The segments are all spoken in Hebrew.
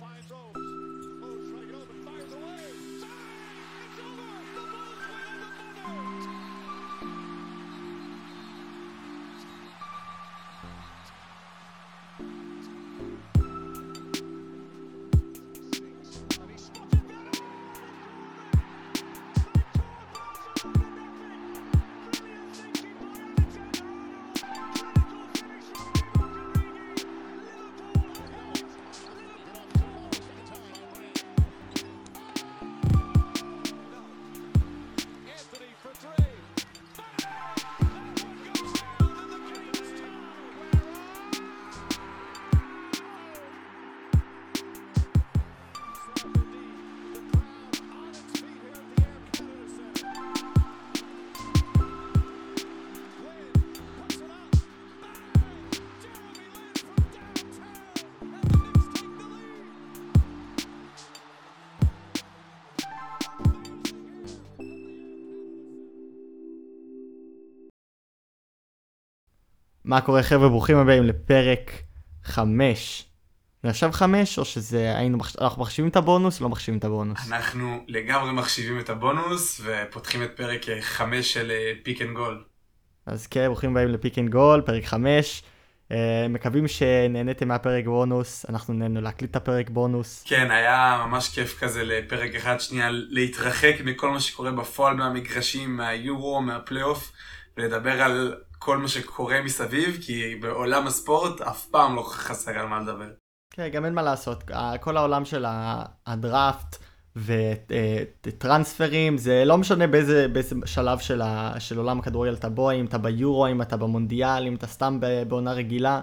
finds those. מה קורה חבר'ה, ברוכים הבאים לפרק 5. זה עכשיו 5 או שזה היינו. אנחנו מחשיבים את הבונוס או לא מחשיבים את הבונוס? אנחנו לגמרי מחשיבים את הבונוס ופותחים את פרק 5 של Pick and Goal. אז כן, ברוכים הבאים ל Pick and Goal, פרק 5. Uh, מקווים שנהניתם מהפרק בונוס, אנחנו נהנינו להקליט את הפרק בונוס. כן, היה ממש כיף כזה לפרק אחד שנייה להתרחק מכל מה שקורה בפועל מהמגרשים, מהיורו, מהפלייאוף, ולדבר על כל מה שקורה מסביב, כי בעולם הספורט אף פעם לא חסר על מה לדבר. כן, גם אין מה לעשות, כל העולם של הדראפט וטרנספרים, זה לא משנה באיזה, באיזה שלב של, ה- של עולם הכדורגל אתה בו, אם אתה ביורו, אם אתה במונדיאל, אם אתה סתם בעונה רגילה,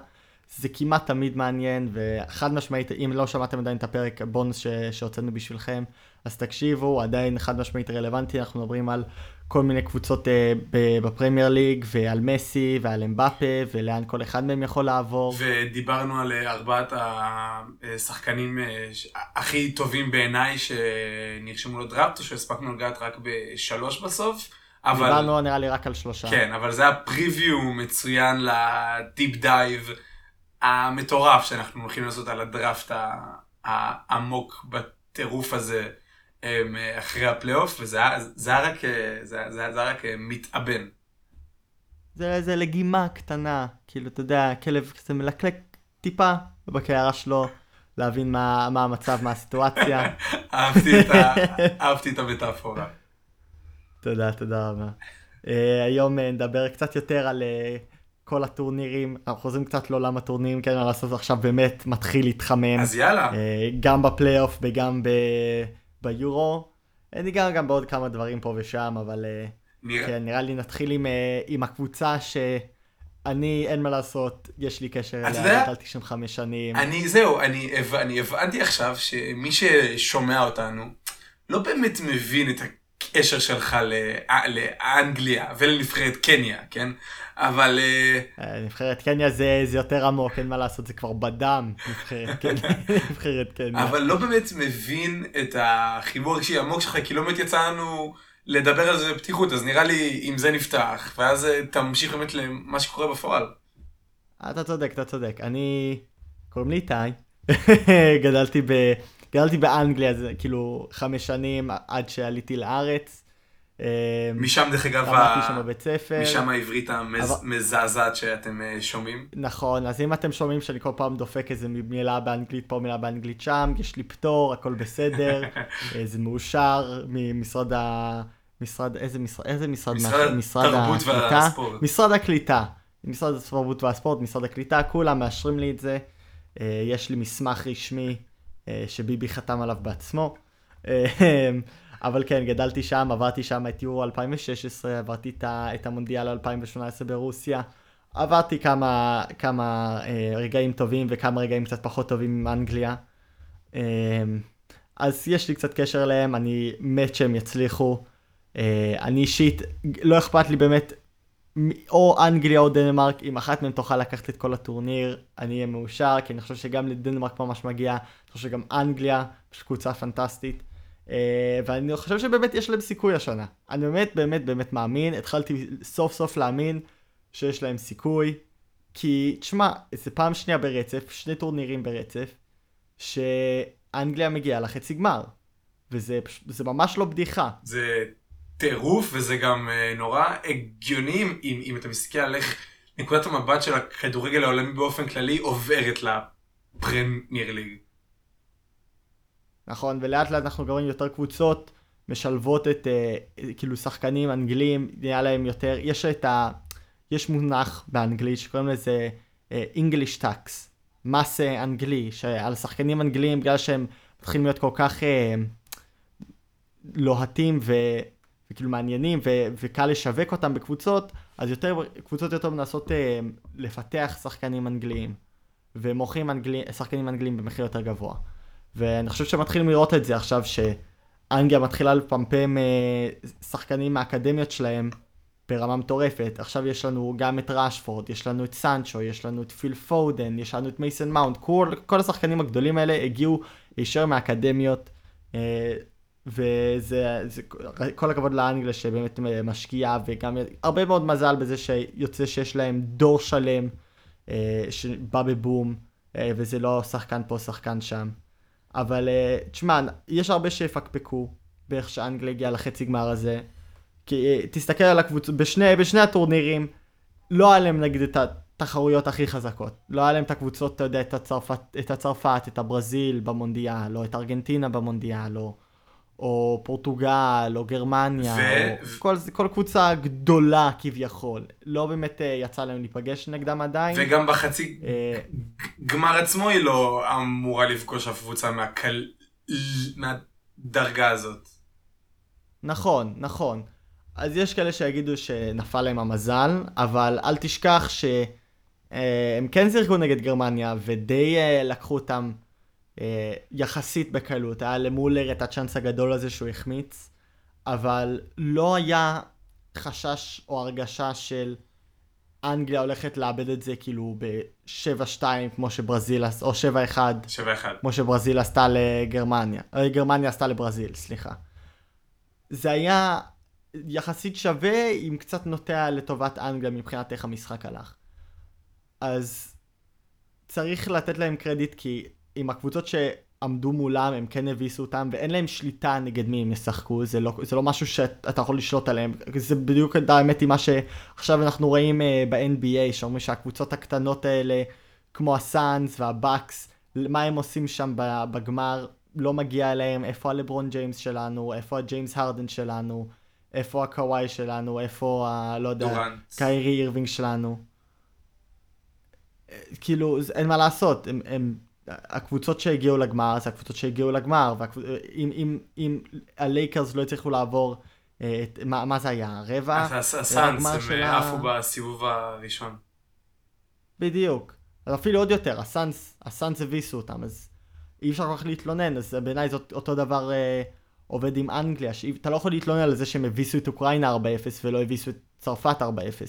זה כמעט תמיד מעניין, וחד משמעית, אם לא שמעתם עדיין את הפרק בונוס שהוצאנו בשבילכם, אז תקשיבו, עדיין חד משמעית רלוונטי, אנחנו מדברים על כל מיני קבוצות אה, בפרמייר ליג, ועל מסי, ועל אמבפה, ולאן כל אחד מהם יכול לעבור. ודיברנו על אה, ארבעת השחקנים אה, הכי טובים בעיניי שנרשמו לדראפט, או שהספקנו לגעת רק בשלוש בסוף. אבל... דיברנו נראה לי רק על שלושה. כן, אבל זה היה preview מצוין ל deep dive המטורף שאנחנו הולכים לעשות על הדראפט העמוק בטירוף הזה אחרי הפלייאוף, וזה היה, רק, זה זה זה רק מתאבן. זה איזה לגימה קטנה, כאילו, אתה יודע, כלב כזה מלקלק טיפה בקערה שלו, להבין מה, מה המצב, מה הסיטואציה. אהבתי את את המטאפורה. תודה, תודה רבה. Uh, היום uh, נדבר קצת יותר על uh, כל הטורנירים, אנחנו חוזרים קצת לעולם הטורנירים, כן, מה לעשות עכשיו באמת מתחיל להתחמם, אז יאללה, uh, גם בפלייאוף וגם ב... ביורו. ניגע גם בעוד כמה דברים פה ושם, אבל... Uh, נראה. כן, נראה לי נתחיל עם, אה, עם הקבוצה שאני, אין מה לעשות, יש לי קשר אליה? גדלתי שם חמש שנים. אני, זהו, אני, אני הבנתי עכשיו שמי ששומע אותנו לא באמת מבין את הקשר שלך לא- לאנגליה ולנבחרת קניה, כן? אבל אה, אה, נבחרת קניה זה, זה יותר עמוק, אין מה לעשות, זה כבר בדם, נבחרת קניה. נבחרת קניה. אבל לא באמת מבין את החיבור הרגשי העמוק שלך, כי לא באמת יצא לנו לדבר על זה בפתיחות, אז נראה לי אם זה נפתח, ואז אה, תמשיך באמת למה שקורה בפועל. אתה צודק, אתה צודק. אני, קוראים לי איתי, גדלתי, ב, גדלתי באנגליה, זה כאילו חמש שנים עד שעליתי לארץ. אה, משם דרך אגב, למדתי שם בבית ספר. משם העברית המזעזעת שאתם אה, שומעים. נכון, אז אם אתם שומעים שאני כל פעם דופק איזה מילה באנגלית פה, מילה באנגלית שם, יש לי פטור, הכל בסדר, אה, זה מאושר ממשרד ה... משרד, איזה משרד, איזה משרד? משרד מה- התרבות הקליטה? והספורט. משרד הקליטה. משרד התרבות והספורט, משרד הקליטה, כולם מאשרים לי את זה. אה, יש לי מסמך רשמי שביבי חתם עליו בעצמו. אה, אבל כן, גדלתי שם, עברתי שם את יורו 2016, עברתי את, המונדיאל 2018 ברוסיה. עברתי כמה, כמה אה, רגעים טובים וכמה רגעים קצת פחות טובים עם אנגליה. אה, אז יש לי קצת קשר אליהם, אני מת שהם יצליחו. אה, אני אישית, לא אכפת לי באמת, או אנגליה או דנמרק, אם אחת מהן תוכל לקחת את כל הטורניר, אני אהיה מאושר, כי אני חושב שגם לדנמרק ממש מגיע, אני חושב שגם אנגליה, פשוט קבוצה פנטסטית. אה, ואני חושב שבאמת יש להם סיכוי השנה. אני באמת באמת באמת מאמין, התחלתי סוף סוף להאמין שיש להם סיכוי, כי תשמע, זה פעם שנייה ברצף, שני טורנירים ברצף, שאנגליה מגיעה לחצי גמר. וזה פש- זה ממש לא בדיחה. זה טירוף וזה גם אה, נורא הגיוני אם, אם אתה מסתכל על איך נקודת המבט של הכדורגל העולמי באופן כללי עוברת לפרמייר ליג. נכון, ולאט לאט אנחנו גם רואים יותר קבוצות משלבות את, אה, כאילו, שחקנים אנגלים, נהיה להם יותר, יש את ה... יש מונח באנגלית שקוראים לזה אה, English tax, מס אה, אנגלי, שעל שחקנים אנגלים, בגלל שהם מתחילים להיות כל כך אה, לוהטים ו... וכאילו מעניינים ו... וקל לשווק אותם בקבוצות, אז יותר, קבוצות יותר מנסות אה, לפתח שחקנים אנגליים, ומוכרים אנגלי... שחקנים אנגלים במחיר יותר גבוה. ואני חושב שמתחילים לראות את זה עכשיו, שאנגליה מתחילה לפמפם אה, שחקנים מהאקדמיות שלהם ברמה מטורפת. עכשיו יש לנו גם את ראשפורד, יש לנו את סנצ'ו, יש לנו את פיל פודן, יש לנו את מייסון מאונט, כל, כל השחקנים הגדולים האלה הגיעו ישר מהאקדמיות. אה, וזה זה, כל הכבוד לאנגליה שבאמת משקיעה וגם הרבה מאוד מזל בזה שיוצא שיש להם דור שלם אה, שבא בבום אה, וזה לא שחקן פה שחקן שם. אבל אה, תשמע, יש הרבה שיפקפקו באיך שאנגליה הגיעה לחצי גמר הזה. כי אה, תסתכל על הקבוצות, בשני, בשני הטורנירים, לא היה להם נגיד את התחרויות הכי חזקות. לא היה להם את הקבוצות, אתה יודע, את הצרפת, את, הצרפת, את הברזיל במונדיאל, או את ארגנטינה במונדיאל, או, או פורטוגל, או גרמניה, ו- או כל, כל קבוצה גדולה כביכול. לא באמת אה, יצא להם להיפגש נגדם עדיין. וגם בחצי אה, גמר עצמו היא לא אמורה לפגוש אף קבוצה מהקל... מהדרגה הזאת. נכון, נכון. אז יש כאלה שיגידו שנפל להם המזל, אבל אל תשכח שהם כן שיחקו נגד גרמניה, ודי אה, לקחו אותם אה, יחסית בקלות. היה למולר את הצ'אנס הגדול הזה שהוא החמיץ, אבל לא היה חשש או הרגשה של אנגליה הולכת לאבד את זה כאילו ב-7-2 כמו שברזיל, או 7-1 שבע אחד. כמו שברזיל עשתה לגרמניה. אה, גרמניה עשתה לברזיל, סליחה. זה היה יחסית שווה עם קצת נוטע לטובת אנגליה מבחינת איך המשחק הלך. אז צריך לתת להם קרדיט כי עם הקבוצות שעמדו מולם הם כן הביסו אותם ואין להם שליטה נגד מי הם ישחקו זה לא, זה לא משהו שאתה יכול לשלוט עליהם. זה בדיוק האמת עם מה שעכשיו אנחנו רואים uh, ב-NBA שאומרים שהקבוצות הקטנות האלה כמו הסאנס והבאקס מה הם עושים שם בגמר? לא מגיע אליהם איפה הלברון ג'יימס שלנו? איפה הג'יימס הרדן שלנו? איפה הקוואי שלנו? איפה ה... לא יודע. קיירי אירווינג שלנו. אה, כאילו, אין מה לעשות, הם, הם, הקבוצות שהגיעו לגמר, זה הקבוצות שהגיעו לגמר, ואם אם, אם הלייקרס לא הצליחו לעבור, אה, את, מה, מה זה היה, רבע? אז הסאנס הם אה, ה- עפו בסיבוב הראשון. בדיוק. אז אפילו עוד יותר, הסאנס, הסאנס הביסו אותם, אז אי אפשר כל כך להתלונן, אז בעיניי זאת אותו דבר אה, עובד עם אנגליה, שאתה לא יכול להתלונן על זה שהם הביסו את אוקראינה 4-0 ולא הביסו את צרפת 4-0,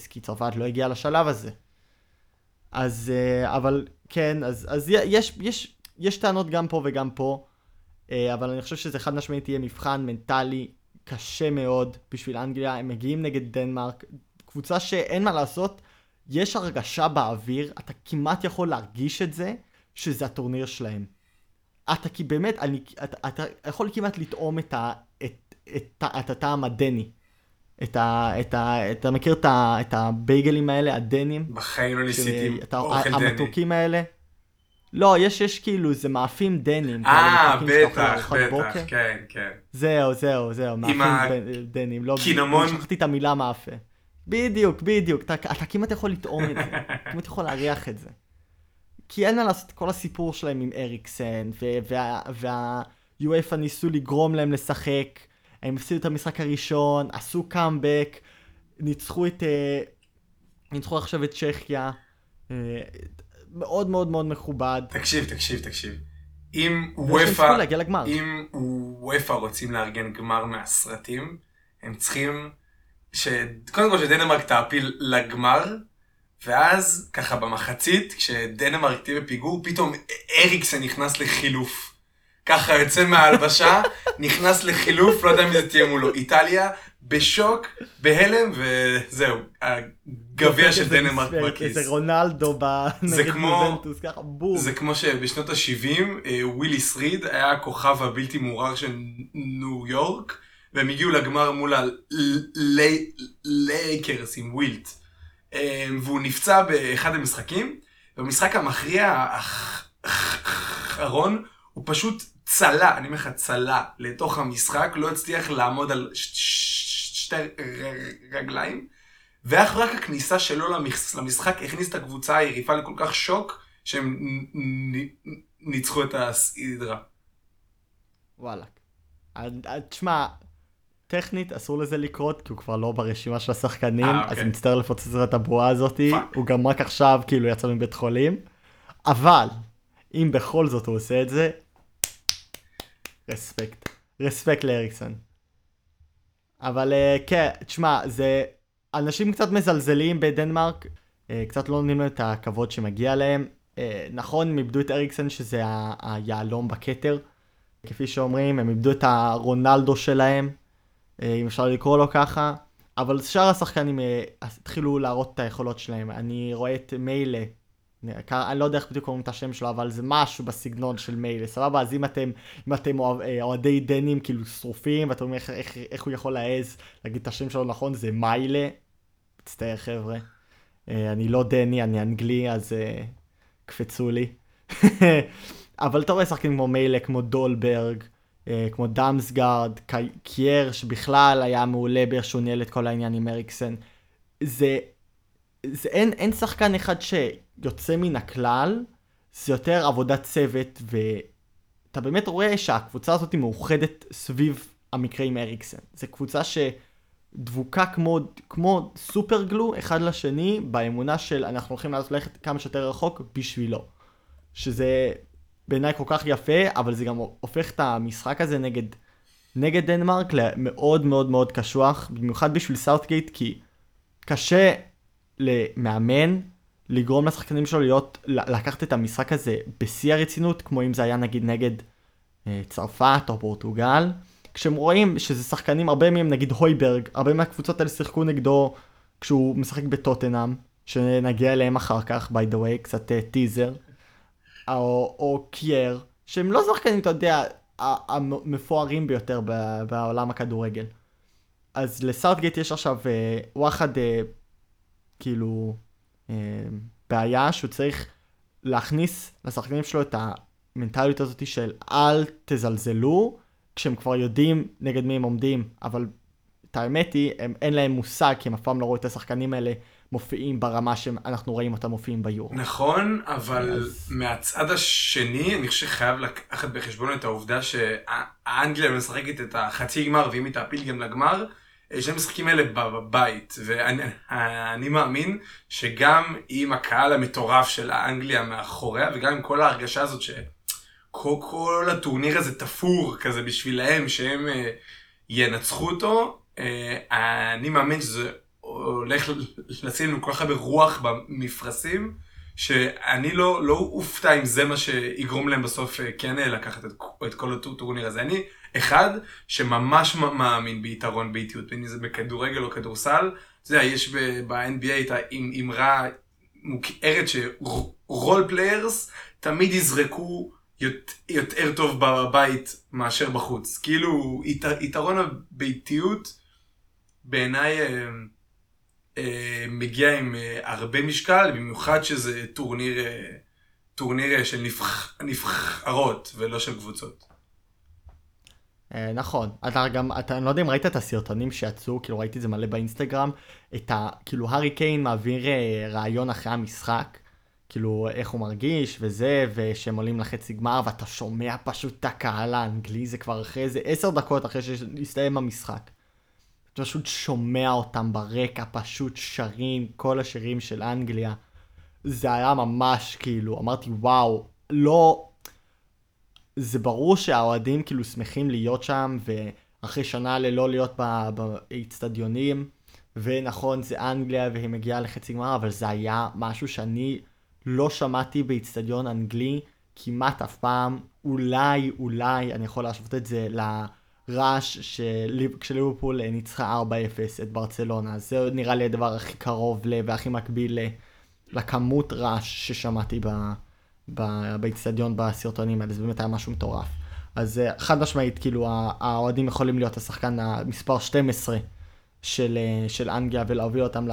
כי צרפת לא הגיעה לשלב הזה. אז, אה, אבל כן, אז, אז יש, יש, יש טענות גם פה וגם פה, אה, אבל אני חושב שזה חד משמעית יהיה מבחן מנטלי קשה מאוד בשביל אנגליה, הם מגיעים נגד דנמרק, קבוצה שאין מה לעשות, יש הרגשה באוויר, אתה כמעט יכול להרגיש את זה, שזה הטורניר שלהם. אתה כי באמת, אני, אתה, אתה יכול כמעט לטעום את, ה, את, את, את, את הטעם הדני. את ה, את ה, אתה מכיר את, ה, את הבייגלים האלה, הדנים? בחיים לא ניסיתי של- אוכל דני. המתוקים האלה? לא, יש, יש כאילו, זה מאפים דנים. אה, בטח, בטח, בוקר. כן, כן. זהו, זהו, זהו, מאפים ה- דנים, לא... קינמון. שכחתי את המילה מאפה. בדיוק, בדיוק, אתה, אתה כמעט יכול לטעום את זה, כמעט יכול להריח את זה. כי אין מה לעשות, כל הסיפור שלהם עם אריקסן, וה-UEFA ניסו לגרום להם לשחק, הם הפסידו את המשחק הראשון, עשו קאמבק, ניצחו את... אה, ניצחו עכשיו את צ'כיה, אה, מאוד מאוד מאוד מכובד. תקשיב, תקשיב, תקשיב. אם וופא. אם וופא רוצים לארגן גמר מהסרטים, הם צריכים, ש... קודם כל שדנמרק תעפיל לגמר, ואז ככה במחצית, כשדנמרק תהיה בפיגור, פתאום אריקסן נכנס לחילוף. ככה יוצא מההלבשה, נכנס לחילוף, לא יודע מי זה תהיה מולו, איטליה, בשוק, בהלם, וזהו, הגביע של דנמרק בכיס. רונלדו זה נגד כמו- יובנטוס, ככה בום. זה כמו שבשנות ה-70 וויליס ריד היה הכוכב הבלתי מעורער של ניו יורק והם הגיעו לגמר מול הלייקרס עם ווילט. אה, והוא נפצע באחד המשחקים, במשחק המכריע האח- האחרון הוא פשוט צלע, אני אומר לך צלע, לתוך המשחק, לא הצליח לעמוד על שתי רגליים. ואך ורק הכניסה שלו למש- למשחק הכניס את הקבוצה היריבה לכל כך שוק, שהם ניצחו את הסדרה. וואלה. תשמע, טכנית אסור לזה לקרות, כי הוא כבר לא ברשימה של השחקנים, אה, אז אוקיי. אני מצטער לפוצץ את הבועה הזאתי, fuck. הוא גם רק עכשיו כאילו יצא מבית חולים, אבל אם בכל זאת הוא עושה את זה, respect. respect לאריקסון. אבל אה, כן, תשמע, זה... אנשים קצת מזלזלים בדנמרק, אה, קצת לא נותנים להם את הכבוד שמגיע להם. אה, נכון, הם איבדו את אריקסון שזה היהלום בכתר. כפי שאומרים, הם איבדו את הרונלדו שלהם, אם אפשר לקרוא לו ככה, אבל שאר השחקנים התחילו להראות את היכולות שלהם. אני רואה את מיילה, אני לא יודע איך בדיוק קוראים את השם שלו, אבל זה משהו בסגנון של מיילה, סבבה? אז אם אתם, אם אתם אה, אוהדי דנים כאילו שרופים, ואתם אומרים איך, איך, איך הוא יכול להעז להגיד את השם שלו נכון, זה מיילה. מצטער חבר'ה. אה, אני לא דני, אני אנגלי, אז אה, קפצו לי. אבל אתה רואה שחקנים כמו מיילה, כמו דולברג, כמו דאמסגרד, קי- קייר, שבכלל היה מעולה באיך שהוא ניהל את כל העניין עם אריקסן. זה, זה אין, אין שחקן אחד שיוצא מן הכלל, זה יותר עבודת צוות, ואתה באמת רואה שהקבוצה הזאת מאוחדת סביב המקרה עם אריקסן. זו קבוצה שדבוקה כמו, כמו super glue אחד לשני, באמונה של אנחנו הולכים ללכת כמה שיותר רחוק בשבילו. שזה בעיניי כל כך יפה, אבל זה גם הופך את המשחק הזה נגד, נגד דנמרק למאוד מאוד מאוד קשוח, במיוחד בשביל סאוטגייט, כי קשה למאמן לגרום לשחקנים שלו להיות, לקחת את המשחק הזה בשיא הרצינות, כמו אם זה היה נגיד נגד אה, צרפת או פורטוגל, כשהם רואים שזה שחקנים, הרבה מהם נגיד הויברג, הרבה מהקבוצות האלה שיחקו נגדו כשהוא משחק בטוטנאם, שנגיע אליהם אחר כך, by the way, קצת טיזר, או, או קייר, שהם לא שחקנים, אתה יודע, המפוארים ביותר בעולם הכדורגל. אז לסאוטגייט יש עכשיו אה, וואחד, אה, כאילו, אה, בעיה שהוא צריך להכניס לשחקנים שלו את המנטליות הזאת של אל תזלזלו, כשהם כבר יודעים נגד מי הם עומדים, אבל את האמת היא, הם, אין להם מושג, כי הם אף פעם לא ראו את השחקנים האלה מופיעים ברמה שאנחנו רואים אותם מופיעים ביורו. נכון, אבל אז- מהצד השני, אני חושב שחייב לקחת בחשבון את העובדה שהאנגליה משחקת את החצי גמר, ואם היא תעפיל גם לגמר, אה, שני המשחקים האלה בבית, ואני אני מאמין שגם עם הקהל המטורף של האנגליה מאחוריה, וגם עם כל ההרגשה הזאת שכל כל הטורניר הזה תפור כזה בשבילהם, שהם אה, ינצחו אותו, אה, אני מאמין שזה הולך לשים לנו כל כך הרבה רוח במפרשים, שאני לא, לא אופתע אם זה מה שיגרום להם בסוף אה, כן אה, לקחת את, את כל הטורניר הזה. אני אחד שממש מאמין ביתרון הביתיות, בין אם זה בכדורגל או כדורסל. אתה יודע, יש ב-NBA את האמרה מוכרת ש role players תמיד יזרקו יות- יותר טוב בבית מאשר בחוץ. כאילו, ית- יתרון הביתיות בעיניי אה, מגיע עם אה, הרבה משקל, במיוחד שזה טורניר, אה, טורניר אה, של נבח, נבחרות ולא של קבוצות. אה, נכון, אתה גם, אתה, אני לא יודע אם ראית את הסרטונים שיצאו, כאילו ראיתי את זה מלא באינסטגרם, את ה... כאילו הארי קיין מעביר אה, רעיון אחרי המשחק, כאילו איך הוא מרגיש וזה, ושהם עולים לחצי גמר, ואתה שומע פשוט את הקהל האנגלי, זה כבר אחרי איזה עשר דקות אחרי שהסתיים המשחק. פשוט שומע אותם ברקע, פשוט שרים כל השירים של אנגליה. זה היה ממש כאילו, אמרתי וואו, לא... זה ברור שהאוהדים כאילו שמחים להיות שם, ואחרי שנה ללא להיות באיצטדיונים, ונכון זה אנגליה והיא מגיעה לחצי גמר, אבל זה היה משהו שאני לא שמעתי באיצטדיון אנגלי כמעט אף פעם. אולי, אולי אני יכול להשוות את זה רעש שליב- כשליברפול אה, ניצחה 4-0 את ברצלונה, זה נראה לי הדבר הכי קרוב ל... והכי מקביל ל... לכמות רעש ששמעתי באיצטדיון בסרטונים האלה, זה באמת היה משהו מטורף. אז אה, חד משמעית, כאילו, האוהדים יכולים להיות השחקן המספר 12 של, אה, של אנגליה ולהוביל אותם ל...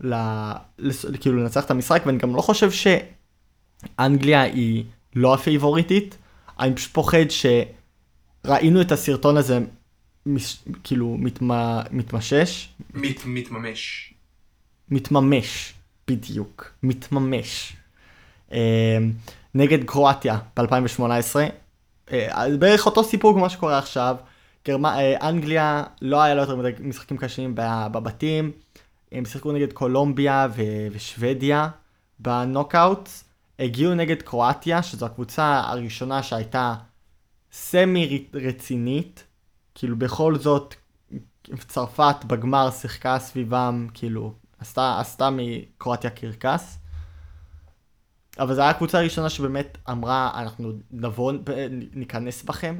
ל... לס- כאילו לנצח את המשחק, ואני גם לא חושב שאנגליה היא לא הפייבוריטית, אני פשוט פוחד שראינו את הסרטון הזה מש... כאילו מתמה... מתמשש, מת, מתממש. מתממש, בדיוק, מתממש. אה, נגד קרואטיה ב-2018, אה, בערך אותו סיפור כמו שקורה עכשיו. גרמ... אה, אנגליה לא היה לה יותר מדי משחקים קשים בבתים, הם שיחקו נגד קולומביה ו- ושוודיה בנוקאוט, הגיעו נגד קרואטיה, שזו הקבוצה הראשונה שהייתה סמי רצינית, כאילו בכל זאת צרפת בגמר שיחקה סביבם, כאילו עשתה, עשתה מקרואטיה קרקס. אבל זו הייתה הקבוצה הראשונה שבאמת אמרה, אנחנו נבוא, ניכנס בכם.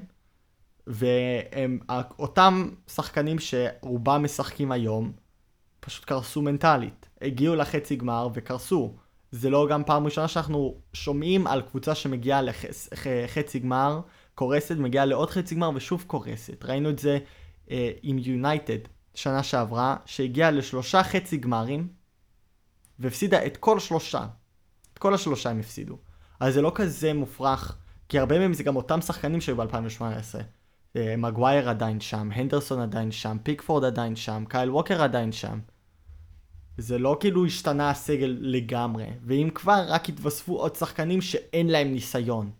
והם, אותם שחקנים שרובם משחקים היום, פשוט קרסו מנטלית. הגיעו לחצי גמר וקרסו. זה לא גם פעם ראשונה שאנחנו שומעים על קבוצה שמגיעה לחצי גמר, קורסת, מגיעה לעוד חצי גמר ושוב קורסת. ראינו את זה אה, עם יונייטד שנה שעברה, שהגיעה לשלושה חצי גמרים, והפסידה את כל שלושה. את כל השלושה הם הפסידו. אז זה לא כזה מופרך, כי הרבה מהם זה גם אותם שחקנים שהיו ב-2018. אה, מגווייר עדיין שם, הנדרסון עדיין שם, פיקפורד עדיין שם, קייל ווקר עדיין שם. זה לא כאילו השתנה הסגל לגמרי, ואם כבר רק התווספו עוד שחקנים שאין להם ניסיון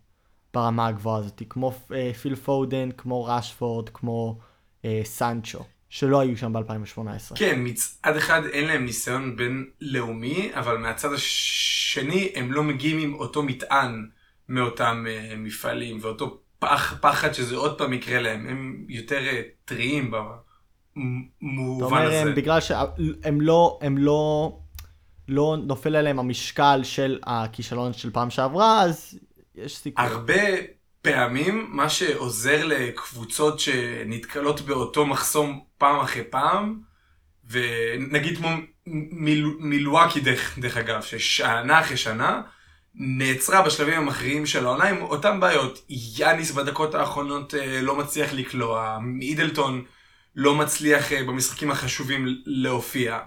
ברמה הגבוהה הזאת, כמו אה, פיל פודן, כמו ראשפורד, כמו אה, סנצ'ו, שלא היו שם ב-2018. כן, מצד אחד אין להם ניסיון בינלאומי, אבל מהצד השני הם לא מגיעים עם אותו מטען מאותם אה, מפעלים, ואותו פח, פחד שזה עוד פעם יקרה להם, הם יותר אה, טריים במובן אתה אומר, הזה. הם, בגלל שהם לא, הם לא, לא נופל עליהם המשקל של הכישלון של פעם שעברה, אז יש סיכוי. הרבה פעמים מה שעוזר לקבוצות שנתקלות באותו מחסום פעם אחרי פעם, ונגיד כמו מיל, מילואקי דרך, דרך אגב, ששנה אחרי שנה, נעצרה בשלבים המכריעים של העונה עם אותן בעיות. יאניס בדקות האחרונות אה, לא מצליח לקלוע, מידלטון לא מצליח אה, במשחקים החשובים להופיע.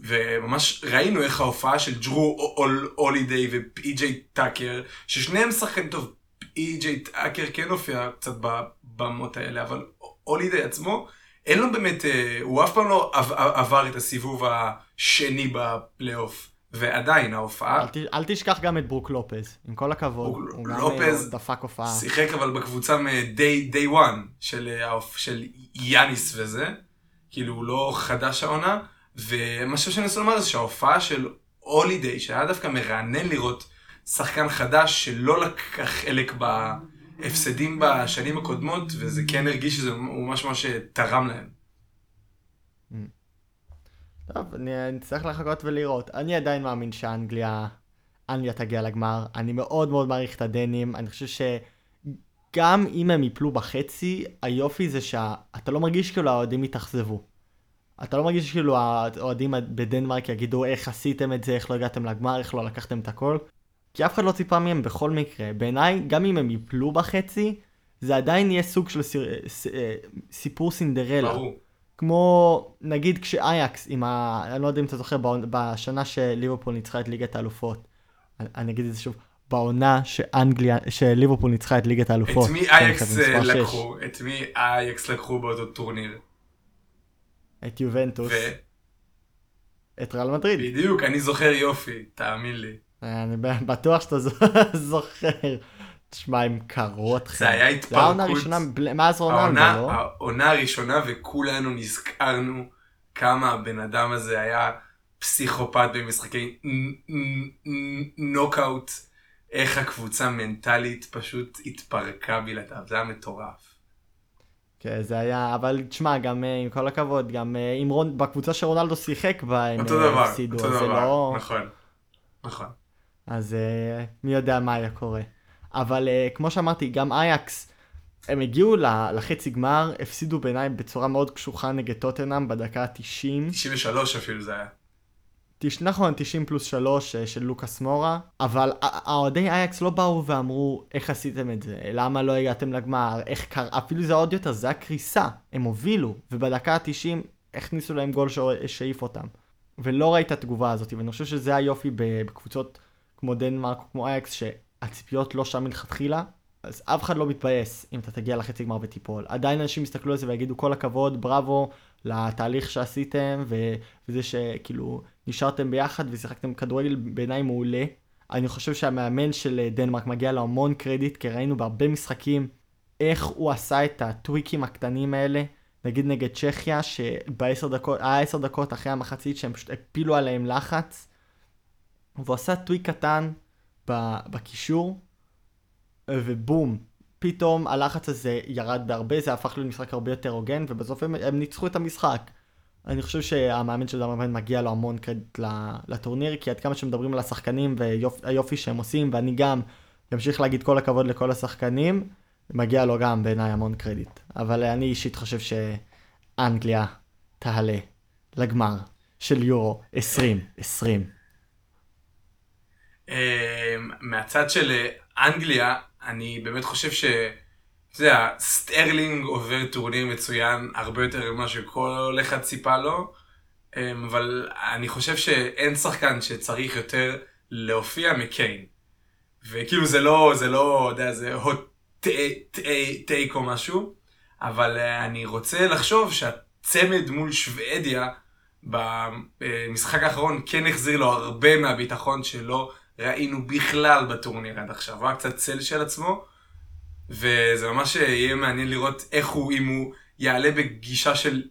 וממש ראינו איך ההופעה של ג'רו הולידיי ופי.ג'יי טאקר, ששניהם שחקנים טוב, פי.ג'יי טאקר כן הופיע קצת בבמות האלה, אבל הולידיי עצמו, אין לו באמת, אה, הוא אף פעם לא עבר את הסיבוב השני בפלייאוף. ועדיין ההופעה... אל, ת, אל תשכח גם את ברוק לופז, עם כל הכבוד. ברוק הוא לופז גם דפק הופעה. שיחק אבל בקבוצה מ-day one של, של יאניס וזה. כאילו הוא לא חדש העונה. ומה שאני רוצה לומר זה שההופעה של הולידיי, שהיה דווקא מרענן לראות שחקן חדש שלא לקח חלק בהפסדים בשנים הקודמות, וזה כן הרגיש שזה ממש ממש תרם להם. טוב, אני נצטרך לחכות ולראות. אני עדיין מאמין שאנגליה, אנגליה תגיע לגמר. אני מאוד מאוד מעריך את הדנים. אני חושב שגם אם הם יפלו בחצי, היופי זה שאתה לא מרגיש כאילו האוהדים יתאכזבו. אתה לא מרגיש כאילו האוהדים בדנמרק יגידו איך עשיתם את זה, איך לא הגעתם לגמר, איך לא לקחתם את הכל. כי אף אחד לא ציפה מהם בכל מקרה. בעיניי, גם אם הם יפלו בחצי, זה עדיין יהיה סוג של סיר... סיפור סינדרלה. ברור. כמו נגיד כשאייקס, עם ה... אני לא יודע אם אתה זוכר, בשנה שליברפול ניצחה את ליגת האלופות. אני, אגיד את זה שוב, בעונה שאנגליה, שליברפול ניצחה את ליגת האלופות. את מי כן, אייקס מספר שש. לקחו? את מי אייקס לקחו באותו טורניר? את יובנטוס, ו... את ריאל מדריד. בדיוק, אני זוכר יופי, תאמין לי. אני בטוח שאתה זוכר. תשמע, הם קרו אתכם. זה היה זה העונה התפרקות. הראשונה מאז רונלדו, העונה, לא? העונה הראשונה וכולנו נזכרנו כמה הבן אדם הזה היה פסיכופת במשחקי נוקאוט, איך הקבוצה מנטלית פשוט התפרקה בלעדיו, זה היה מטורף. כן, זה היה, אבל תשמע, גם אה, עם כל הכבוד, גם אה, עם רון, בקבוצה שרונלדו שיחק בה, הם אה, הפסידו, אז זה דבר, לא... נכון, נכון. אז מי יודע מה היה קורה. אבל כמו שאמרתי, גם אייקס, הם הגיעו לחצי גמר, הפסידו בעיניי בצורה מאוד קשוחה נגד טוטנאם בדקה ה-90. 93 אפילו זה היה. תש... נכון, 90 פלוס 3 של לוקאס מורה, אבל האוהדי אייקס לא באו ואמרו איך עשיתם את זה, למה לא הגעתם לגמר, איך קרה, אפילו זה עוד יותר, זה היה קריסה, הם הובילו, ובדקה ה-90 הכניסו להם גול שהעיף אותם. ולא ראית את התגובה הזאת, ואני חושב שזה היופי בקבוצות כמו דנמרק או כמו אייקס, שהציפיות לא שם מלכתחילה, אז אף אחד לא מתבאס אם אתה תגיע לחצי גמר ותיפול. עדיין אנשים יסתכלו על זה ויגידו כל הכבוד, בראבו לתהליך שעשיתם, וזה שכאילו נשארתם ביחד ושיחקתם כדורגל בעיניי מעולה. אני חושב שהמאמן של אה, דנמרק מגיע לו המון קרדיט, כי ראינו בהרבה משחקים איך הוא עשה את הטוויקים הקטנים האלה. נגיד נגד צ'כיה, שבעשר דקות, היה עשר דקות אחרי המחצית שהם פשוט הפילו עליהם לחץ. והוא עשה טוויק קטן בקישור, ובום, פתאום הלחץ הזה ירד בהרבה, זה הפך להיות משחק הרבה יותר הוגן, ובסוף הם, הם ניצחו את המשחק. אני חושב שהמאמן של דרמבן מגיע לו המון קרדיט לטורניר, כי עד כמה שמדברים על השחקנים והיופי שהם עושים, ואני גם אמשיך להגיד כל הכבוד לכל השחקנים, מגיע לו גם בעיניי המון קרדיט. אבל אני אישית חושב שאנגליה תעלה לגמר של יורו 2020. אמ, מהצד של אה, אנגליה, אני באמת חושב ש... אתה יודע, סטרלינג עובר טורניר מצוין הרבה יותר ממה שכל אחד ציפה לו, אמ, אבל אני חושב שאין שחקן שצריך יותר להופיע מקיין. וכאילו זה לא, זה לא, אתה יודע, זה hot take או משהו, אבל אה, אני רוצה לחשוב שהצמד מול שוודיה במשחק האחרון כן החזיר לו הרבה מהביטחון שלא ראינו בכלל בטורניר עד עכשיו. היה קצת צל של עצמו, וזה ממש יהיה מעניין לראות איך הוא, אם הוא יעלה בגישה של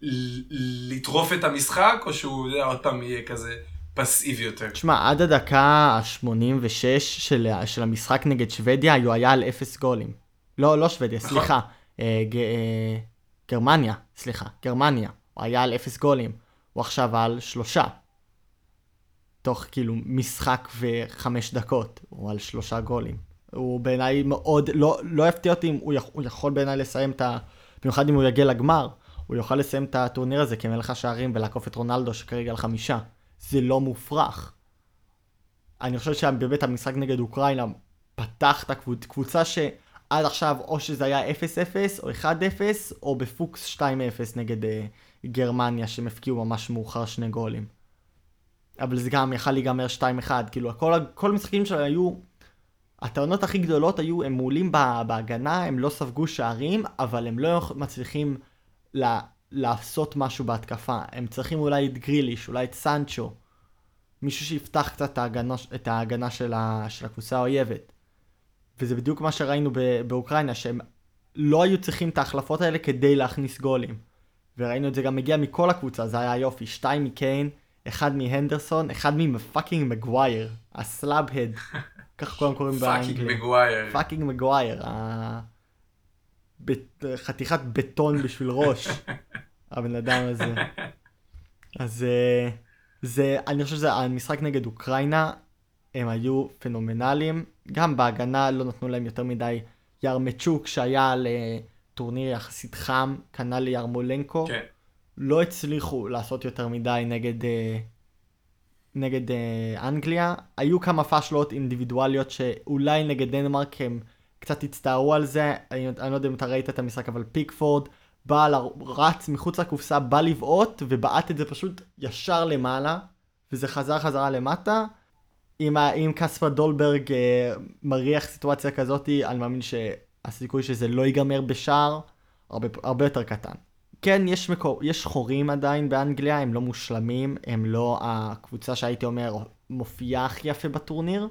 לטרוף את המשחק, או שהוא יודע, עוד פעם יהיה כזה פסיבי יותר. תשמע, עד הדקה ה-86 של, של המשחק נגד שוודיה, הוא היה על אפס גולים. לא, לא שוודיה, נכון. סליחה. אה, ג, אה, גרמניה, סליחה, גרמניה. הוא היה על אפס גולים. הוא עכשיו על שלושה. תוך כאילו משחק וחמש דקות. הוא על שלושה גולים. הוא בעיניי מאוד, לא, לא יפתיע אותי אם הוא, יכ, הוא יכול בעיניי לסיים את ה... במיוחד אם הוא יגיע לגמר. הוא יוכל לסיים את הטורניר הזה כמלך השערים ולעקוף את רונלדו שכרגע על חמישה. זה לא מופרך. אני חושב שבאמת המשחק נגד אוקראינה פתח את הקבוצה שעד עכשיו או שזה היה 0-0 או 1-0 או בפוקס 2-0 נגד uh, גרמניה שהם הפקיעו ממש מאוחר שני גולים. אבל זה גם יכל להיגמר 2-1, כאילו כל, כל המשחקים שלהם היו, הטענות הכי גדולות היו, הם מעולים בהגנה, הם לא ספגו שערים, אבל הם לא מצליחים לה, לעשות משהו בהתקפה. הם צריכים אולי את גריליש, אולי את סנצ'ו. מישהו שיפתח קצת את ההגנה, את ההגנה של, ה, של הקבוצה האויבת. וזה בדיוק מה שראינו באוקראינה, שהם לא היו צריכים את ההחלפות האלה כדי להכניס גולים. וראינו את זה גם מגיע מכל הקבוצה, זה היה יופי. שתיים מקיין, אחד מהנדרסון, אחד מ fucking מגווייר, ה slab head, כך כולם קוראים באנגליה. fucking מגווייר. fucking מגווייר, חתיכת בטון בשביל ראש, הבן אדם הזה. אז אה, זה, אני חושב שזה המשחק נגד אוקראינה, הם היו פנומנליים, גם בהגנה לא נתנו להם יותר מדי. ירמצ'וק שהיה לטורניר יחסית חם, כנ"ל לירמולנקו, כן. לא הצליחו לעשות יותר מדי נגד, אה, נגד אה, אנגליה. היו כמה פאשלות אינדיבידואליות שאולי נגד דנמרק הם קצת הצטערו על זה. אני, אני לא יודע אם אתה ראית את המשחק, אבל פיקפורד בא, ל- רץ מחוץ לקופסה, בא לבעוט, ובעט את זה פשוט ישר למעלה, וזה חזר חזרה למטה. אם, אם קספר דולברג אה, מריח סיטואציה כזאת, אני מאמין שהסיכוי שזה לא ייגמר בשער הרבה, הרבה יותר קטן. כן, יש, מקור, יש חורים עדיין באנגליה, הם לא מושלמים, הם לא הקבוצה שהייתי אומר מופיעה הכי יפה בטורניר,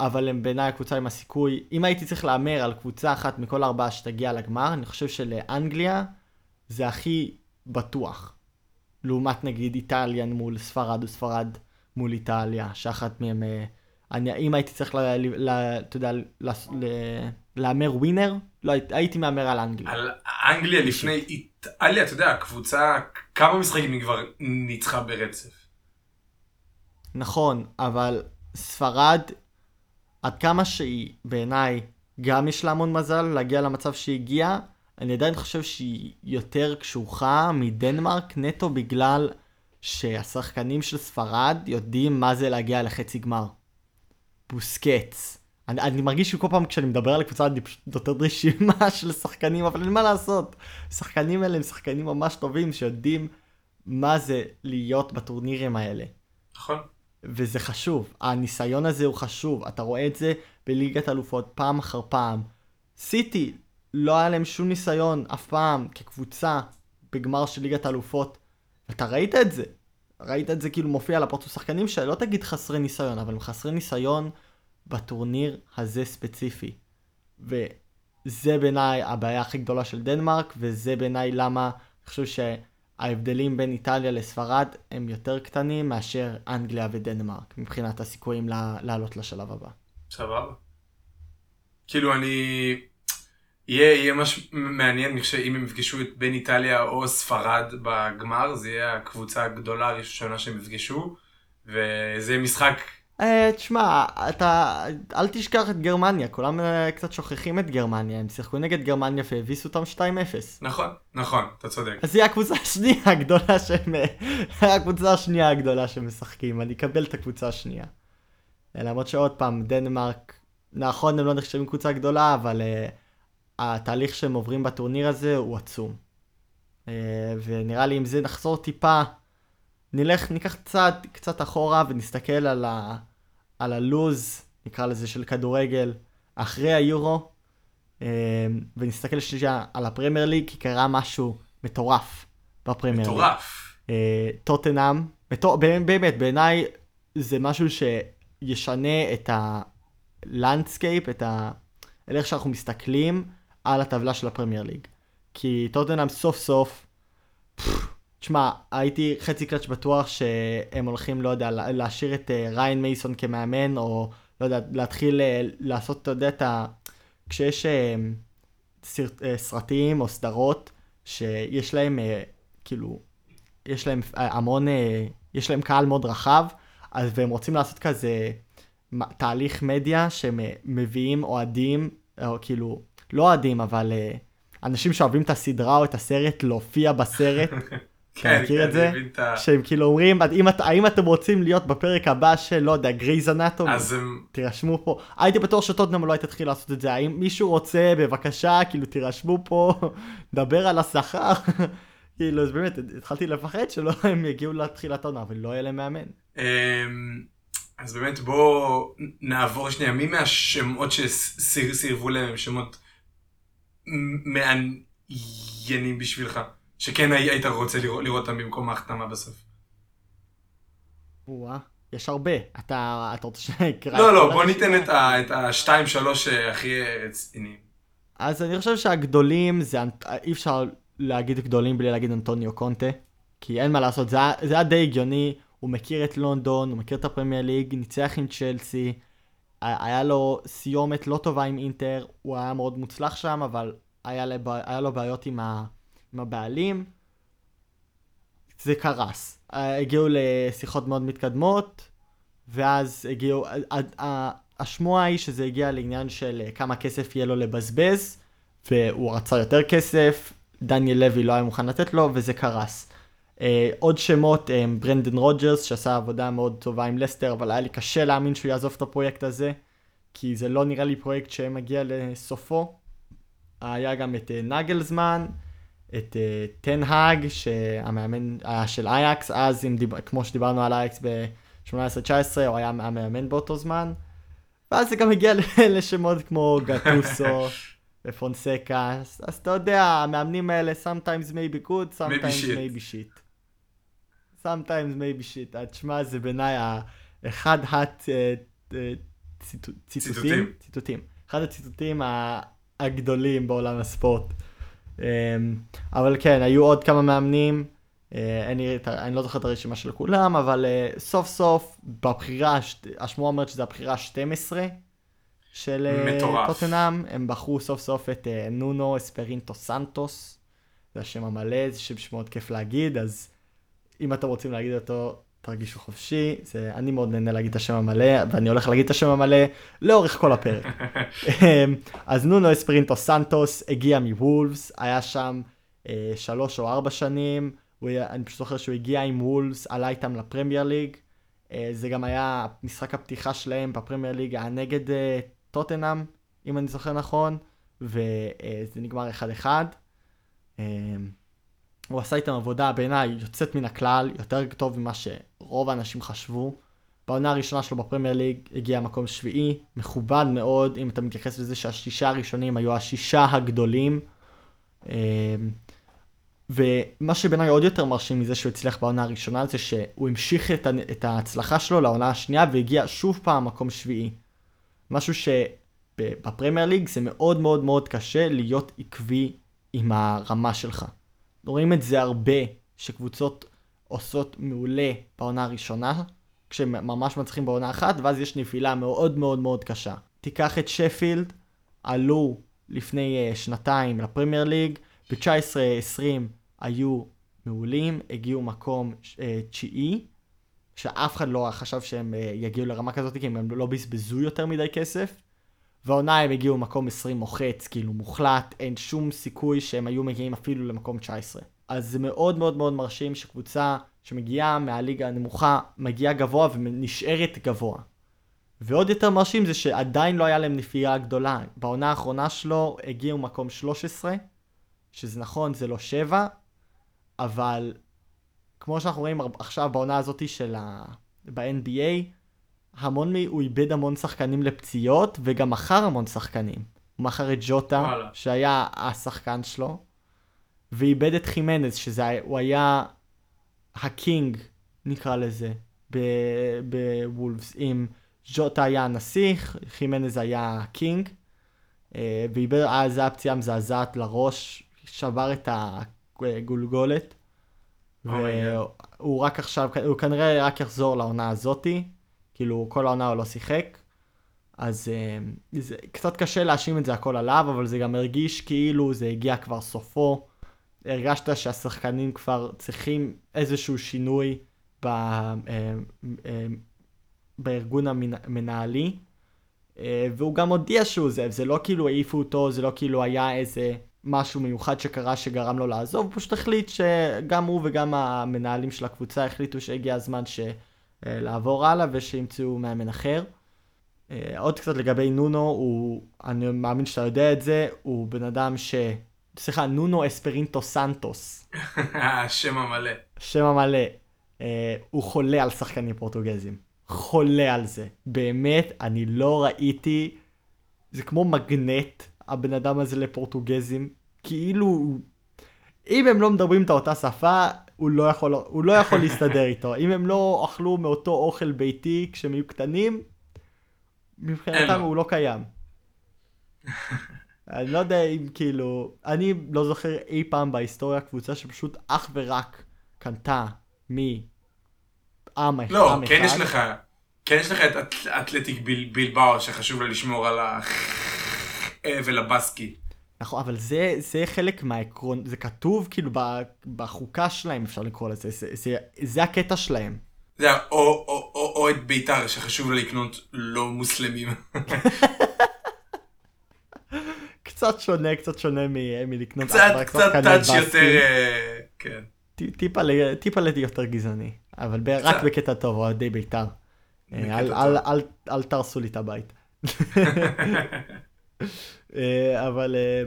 אבל הם בעיניי הקבוצה עם הסיכוי, אם הייתי צריך להמר על קבוצה אחת מכל ארבעה שתגיע לגמר, אני חושב שלאנגליה זה הכי בטוח. לעומת נגיד איטליאן מול ספרד וספרד מול איטליה, שאחת מהם, אה, אני, אם הייתי צריך, אתה יודע, להמר ווינר, לא, הייתי מהמר על אנגליה. על אנגליה לפני איטליה, אתה יודע, הקבוצה, כמה משחקים היא כבר ניצחה ברצף. נכון, אבל ספרד, עד כמה שהיא בעיניי גם יש לה המון מזל להגיע למצב שהיא הגיעה. אני עדיין חושב שהיא יותר קשוחה מדנמרק נטו בגלל שהשחקנים של ספרד יודעים מה זה להגיע לחצי גמר. בוסקץ. אני, אני מרגיש שכל פעם כשאני מדבר על הקבוצה אני פשוט נותן רשימה של שחקנים, אבל אין מה לעשות. השחקנים האלה הם שחקנים ממש טובים שיודעים מה זה להיות בטורנירים האלה. נכון. וזה חשוב, הניסיון הזה הוא חשוב, אתה רואה את זה בליגת אלופות פעם אחר פעם. סיטי, לא היה להם שום ניסיון אף פעם כקבוצה בגמר של ליגת אלופות. אתה ראית את זה. ראית את זה כאילו מופיע על הפרצוף שחקנים שלא תגיד חסרי ניסיון, אבל הם חסרי ניסיון בטורניר הזה ספציפי. וזה בעיניי הבעיה הכי גדולה של דנמרק, וזה בעיניי למה אני חושב שההבדלים בין איטליה לספרד הם יותר קטנים מאשר אנגליה ודנמרק, מבחינת הסיכויים לעלות לשלב הבא. סבבה. כאילו אני... יהיה, יהיה משהו מעניין, אני חושב, אם הם יפגשו את בין איטליה או ספרד בגמר, זה יהיה הקבוצה הגדולה הראשונה שהם יפגשו, וזה משחק, תשמע, אתה, אל תשכח את גרמניה, כולם אה, קצת שוכחים את גרמניה, הם שיחקו נגד גרמניה והביסו אותם 2-0. נכון, נכון, אתה צודק. אז היא הקבוצה השנייה הגדולה שהם... הקבוצה השנייה הגדולה שמשחקים, אני אקבל את הקבוצה השנייה. אה, למרות שעוד פעם, דנמרק, נכון, הם לא נחשבים קבוצה גדולה, אבל uh, התהליך שהם עוברים בטורניר הזה הוא עצום. Uh, ונראה לי אם זה נחזור טיפה, נלך, ניקח צעד קצת אחורה ונסתכל על, ה, על הלוז, נקרא לזה, של כדורגל, אחרי היורו, uh, ונסתכל שנייה על הפרמייר ליג, כי קרה משהו מטורף בפרמייר ליג. מטורף. אה, טוטנאם, מטור- באמת, באמת, בעיניי זה משהו שישנה את ה landscape, את ה... על איך שאנחנו מסתכלים על הטבלה של הפרמייר ליג. כי טוטנאם סוף סוף, פפ, תשמע, הייתי חצי קלאץ' בטוח שהם הולכים, לא יודע, לה- להשאיר את אה, ריין מייסון כמאמן, או לא יודע, להתחיל אה, לעשות, אתה יודע, את ה... כשיש אה, סרט, סרטים או סדרות שיש להם, כאילו, יש להם המון, יש להם קהל מאוד רחב, אז והם רוצים לעשות כזה תהליך מדיה שהם אה, מביאים אוהדים, או כאילו, לא אוהדים, אבל אנשים שאוהבים את הסדרה או את הסרט, להופיע בסרט. כן, מכיר כן, את זה? את. שהם כאילו אומרים, "האם את- האם אתם רוצים להיות בפרק הבא של, לא יודע, גרייז אנטומי? אז הם... תירשמו פה. הייתי בטוח שטוטנאם אולי תתחיל לעשות את זה. האם מישהו רוצה, בבקשה, כאילו תירשמו פה, דבר על השכר. כאילו, אז באמת, התחלתי לפחד שלא הם יגיעו לתחילת העונה, אבל לא יהיה להם מאמן. אמ, אז באמת בואו נעבור שנייה, מי מהשמות שסירבו להם הם שמות מעניינים בשבילך? שכן הי- היית רוצה לראות, לראות אותם במקום ההחתמה בסוף. וואה, יש הרבה. אתה, אתה רוצה שנקרא... לא, לא, בוא? ניתן את השתיים שלוש הכי רציניים. אז אני חושב שהגדולים זה, אי אפשר להגיד גדולים בלי להגיד אנטוניו קונטה, כי אין מה לעשות, זה זה היה די הגיוני, הוא מכיר את לונדון, הוא מכיר את הפרמייר ליג, ניצח עם צ'לסי, היה לו סיומת לא טובה עם אינטר, הוא היה מאוד מוצלח שם, אבל היה, לו, היה לו בעיות עם, ה, עם הבעלים, זה קרס. אה, הגיעו לשיחות מאוד מתקדמות, ואז הגיעו, השמועה היא שזה הגיע לעניין של אה, כמה כסף יהיה לו לבזבז, והוא רצה יותר כסף, דניאל לוי לא היה מוכן לתת לו, וזה קרס. אה, עוד שמות ברנדן רוג'רס, שעשה עבודה מאוד טובה עם לסטר, אבל היה לי קשה להאמין שהוא יעזוב את הפרויקט הזה, כי זה לא נראה לי פרויקט שמגיע לסופו. היה גם את אה, נגלזמן, את טנהאג, שהמאמן היה של אייקס, אז אם דיב... כמו שדיברנו על אייקס ב-18-19, הוא היה המאמן באותו זמן. ואז זה גם הגיע לשמות כמו גטוסו ופונסקה, אז, אז אתה יודע, המאמנים האלה, sometimes maybe good, sometimes maybe shit. sometimes maybe shit. אה, תשמע, זה בעיניי אחד הציטוטים, ציטוטים. ציטוטים, אחד הציטוטים הגדולים בעולם הספורט. אמ, אבל כן, היו עוד כמה מאמנים, אה, אין לי, את ה- אני לא זוכר את הרשימה של כולם, אבל אה, סוף סוף בבחירה, הש- השמועה אומרת שזו הבחירה ה-12 של אה. טוטנאם, הם בחרו סוף סוף את אה, נונו אספרינטו סנטוס, זה השם המלא, זה שם שמאוד כיף להגיד, אז אם אתם רוצים להגיד אותו, תרגישו חופשי, זה, אני מאוד נהנה להגיד את השם המלא, ואני הולך להגיד את השם המלא לאורך כל הפרק. אמ, אז נונו אספרינטו סנטוס הגיע מוולפס, היה שם אה, שלוש או ארבע שנים, הוא אני פשוט זוכר שהוא הגיע עם וולפס, עלה איתם לפרמייר ליג, אה, זה גם היה משחק הפתיחה שלהם בפרמייר ליג, היה נגד אה, טוטנאם, אם אני זוכר נכון, וזה נגמר 1-1. אה, הוא עשה איתם עבודה בעיניי יוצאת מן הכלל, יותר טוב ממה שרוב האנשים חשבו. בעונה הראשונה שלו בפרמייר ליג הגיע מקום שביעי, מכובד מאוד, אם אתה מתייחס לזה שהשישה הראשונים היו השישה הגדולים. אמ, ומה שבעיניי עוד יותר מרשים מזה שהוא הצליח בעונה הראשונה זה שהוא המשיך את, את ההצלחה שלו לעונה השנייה והגיע שוב פעם מקום שביעי. משהו שבפרמייר ליג זה מאוד מאוד מאוד קשה להיות עקבי עם הרמה שלך. רואים את זה הרבה, שקבוצות עושות מעולה בעונה הראשונה, כשממש מצליחים בעונה אחת, ואז יש נפילה מאוד מאוד מאוד קשה. תיקח את שפילד, עלו לפני uh, שנתיים לפרמייר ליג, ב-19-20 היו מעולים, הגיעו מקום uh, תשיעי, שאף אחד לא חשב שהם uh, יגיעו לרמה כזאת, כי הם לא בזבזו יותר מדי כסף. והעונה הם הגיעו מקום 20 מוחץ, כאילו מוחלט, אין שום סיכוי שהם היו מגיעים אפילו למקום 19. אז זה מאוד מאוד מאוד מרשים שקבוצה שמגיעה מהליגה הנמוכה, מגיעה גבוה ונשארת גבוה. ועוד יותר מרשים זה שעדיין לא היה להם נפילה גדולה. בעונה האחרונה שלו הגיעו מקום 13, שזה נכון, זה לא 7, אבל כמו שאנחנו רואים עכשיו בעונה הזאת של ה... ב-NBA, המון, מ... הוא איבד המון שחקנים לפציעות, וגם מכר המון שחקנים. הוא מכר את ג'וטה, וואלה. שהיה השחקן שלו, ואיבד את חימנז, שהוא היה הקינג, נקרא לזה, בוולפס. אם ג'וטה היה הנסיך, חימנז היה הקינג, אה, ואיבד, אז הייתה פציעה מזעזעת לראש, שבר את הגולגולת. Oh והוא רק עכשיו, הוא כנראה רק יחזור לעונה הזאתי. כאילו כל העונה הוא לא שיחק. אז uh, זה קצת קשה להאשים את זה הכל עליו, אבל זה גם הרגיש כאילו זה הגיע כבר סופו. הרגשת שהשחקנים כבר צריכים איזשהו שינוי ב, uh, uh, בארגון המנהלי. והוא גם הודיע שהוא עוזב, זה לא כאילו העיפו אותו, זה לא כאילו היה איזה משהו מיוחד שקרה שגרם לו לעזוב, הוא פשוט החליט שגם הוא וגם המנהלים של הקבוצה החליטו שהגיע הזמן ש... אה, לעבור הלאה ושימצאו מאמן אחר. אה, עוד קצת לגבי נונו, הוא, אני מאמין שאתה יודע את זה, הוא בן אדם ש... סליחה, נונו אספרינטו סנטוס. השם המלא. השם המלא. אה, הוא חולה על שחקנים פורטוגזים. חולה על זה. באמת, אני לא ראיתי... זה כמו מגנט, הבן אדם הזה לפורטוגזים. כאילו, אם הם לא מדברים את אותה שפה, הוא לא יכול, הוא לא יכול להסתדר איתו. אם הם לא אכלו מאותו אוכל ביתי כשהם היו קטנים, מבחינתם הוא לא קיים. אני לא יודע אם כאילו, אני לא זוכר אי פעם בהיסטוריה קבוצה שפשוט אך ורק קנתה מעם אחד. לא, כן יש לך, כן יש לך את אתלטיק בלבאו שחשוב לה לשמור על האבל הבסקי. נכון, אבל זה, זה חלק מהעקרון, זה כתוב כאילו בחוקה שלהם, אפשר לקרוא לזה, זה, זה, זה הקטע שלהם. זה או, או, או, או או את בית"ר שחשוב לה לקנות לא מוסלמים. קצת שונה, קצת שונה מ- מלקנות קצת, קצת טאץ' יותר, אה, כן. טיפה לדי יותר גזעני, אבל רק בקטע טוב, אוהדי בית"ר. אה, אל, אל, אל, אל תרסו לי את הבית. אה, אבל אה,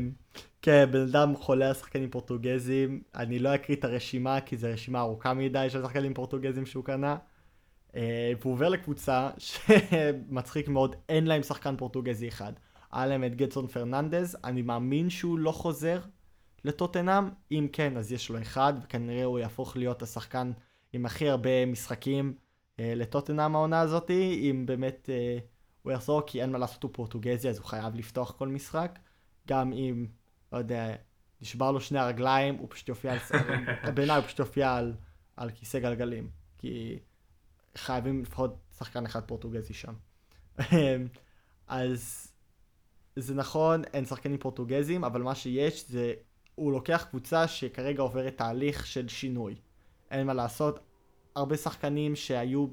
כן, בן אדם חולה על שחקנים פורטוגזים, אני לא אקריא את הרשימה כי זו רשימה ארוכה מדי של שחקנים פורטוגזים שהוא קנה. אה, והוא עובר לקבוצה שמצחיק מאוד, אין להם שחקן פורטוגזי אחד. היה להם את גדסון פרננדז, אני מאמין שהוא לא חוזר לטוטנאם, אם כן אז יש לו אחד, וכנראה הוא יהפוך להיות השחקן עם הכי הרבה משחקים לטוטנאם העונה הזאתי, אם באמת... הוא יחזור כי אין מה לעשות, הוא פורטוגזי, אז הוא חייב לפתוח כל משחק. גם אם, לא יודע, נשבר לו שני הרגליים, הוא פשוט יופיע על... בעיניי הוא פשוט יופיע על, על כיסא גלגלים. כי חייבים לפחות שחקן אחד פורטוגזי שם. אז זה נכון, אין שחקנים פורטוגזים, אבל מה שיש זה, הוא לוקח קבוצה שכרגע עוברת תהליך של שינוי. אין מה לעשות, הרבה שחקנים שהיו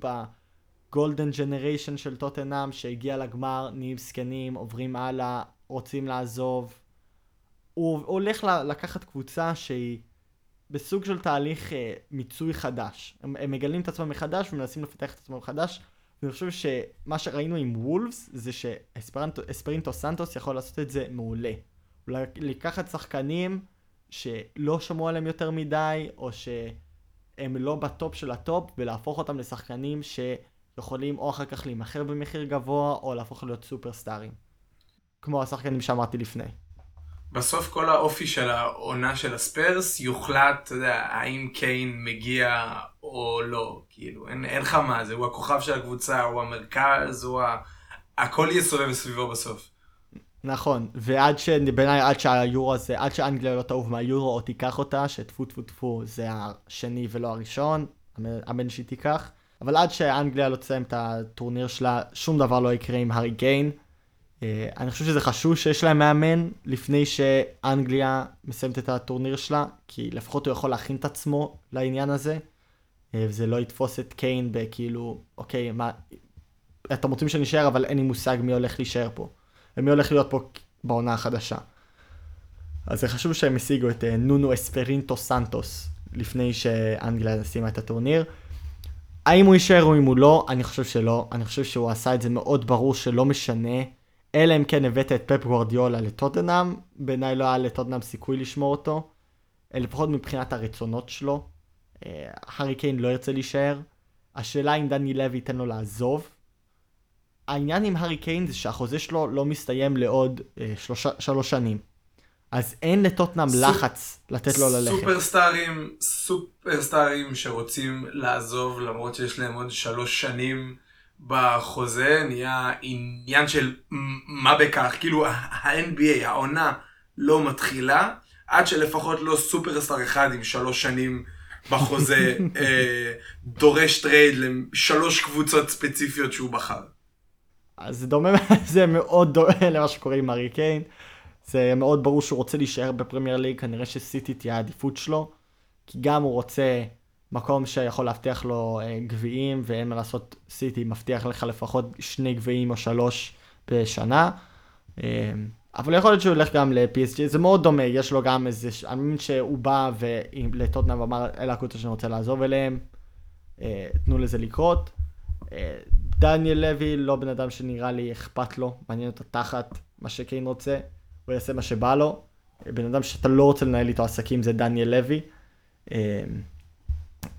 בגולדן ג'נריישן של טוטנאם, שהגיע לגמר, נהיים זקנים, עוברים הלאה, רוצים לעזוב. הוא הולך לקחת קבוצה שהיא בסוג של תהליך אה, מיצוי חדש. הם, הם מגלים את עצמם מחדש ומנסים לפתח את עצמם מחדש. ואני חושב שמה שראינו עם וולפס זה שאספרינטו סנטוס יכול לעשות את זה מעולה. לקחת שחקנים שלא שמעו עליהם יותר מדי, או שהם לא בטופ של הטופ, ולהפוך אותם לשחקנים שיכולים או אחר כך להימכר במחיר גבוה, או להפוך להיות סופרסטארים. כמו השחקנים שאמרתי לפני. בסוף כל האופי של העונה של הספרס יוחלט, אתה יודע, האם קיין מגיע או לא, כאילו, אין, אין לך מה זה, הוא הכוכב של הקבוצה, הוא המרכז, הוא ה... הכל יסובב סביבו בסוף. נכון, ועד ש... בעיניי עד שהיורו הזה, עד שאנגליה לא תעוף מהיורו או תיקח אותה, שטפו טפו טפו זה השני ולא הראשון, אמן שהיא תיקח, אבל עד שאנגליה לא תסיים את הטורניר שלה, שום דבר לא יקרה עם הארי קיין. אה, אני חושב שזה חשוב שיש להם מאמן לפני שאנגליה מסיימת את הטורניר שלה, כי לפחות הוא יכול להכין את עצמו לעניין הזה, אה, וזה לא יתפוס את קיין בכאילו, אוקיי, מה, אתם רוצים שנשאר, אבל אין לי מושג מי הולך להישאר פה. ומי הולך להיות פה בעונה החדשה. אז זה חשוב שהם השיגו את אה, נונו אספרינטו סנטוס לפני שאנגליה סיימה את הטורניר. האם הוא יישאר או אם הוא לא, אני חושב שלא. אני חושב שהוא עשה את זה מאוד ברור שלא משנה. אלא אם כן הבאת את פפ גוורדיולה לטוטנאם, בעיניי לא היה לטוטנאם סיכוי לשמור אותו. אה, לפחות מבחינת הרצונות שלו. אה, הארי קיין לא ירצה להישאר. השאלה אם דני לוי ייתן לו לעזוב. העניין עם הארי קיין זה שהחוזה שלו לא מסתיים לעוד אה, שלושה, שלוש שנים. אז אין לטוטנאם סופ... לחץ לתת לו ללכת. סופרסטארים, סופרסטארים שרוצים לעזוב למרות שיש להם עוד שלוש שנים בחוזה, נהיה עניין של מה בכך, כאילו ה-NBA, העונה לא מתחילה, עד שלפחות לא סופרסטאר אחד עם שלוש שנים בחוזה אה, דורש טרייד לשלוש קבוצות ספציפיות שהוא בחר. אז זה דומה, זה מאוד דומה למה שקורה עם הארי קיין. זה מאוד ברור שהוא רוצה להישאר בפרמייר ליג, כנראה שסיטי תהיה העדיפות שלו. כי גם הוא רוצה מקום שיכול להבטיח לו אה, גביעים, ואין מה לעשות, סיטי מבטיח לך לפחות שני גביעים או שלוש בשנה. אה, אבל יכול להיות שהוא ילך גם ל-PSG, זה מאוד דומה, יש לו גם איזה, אני מבין שהוא בא לטוטנאם ואמר, אלה הקבוצה שאני רוצה לעזוב אליהם, אה, תנו לזה לקרות. דניאל לוי לא בן אדם שנראה לי אכפת לו, מעניין אותו תחת מה שקיין רוצה, הוא יעשה מה שבא לו. בן אדם שאתה לא רוצה לנהל איתו עסקים זה דניאל לוי. אמ,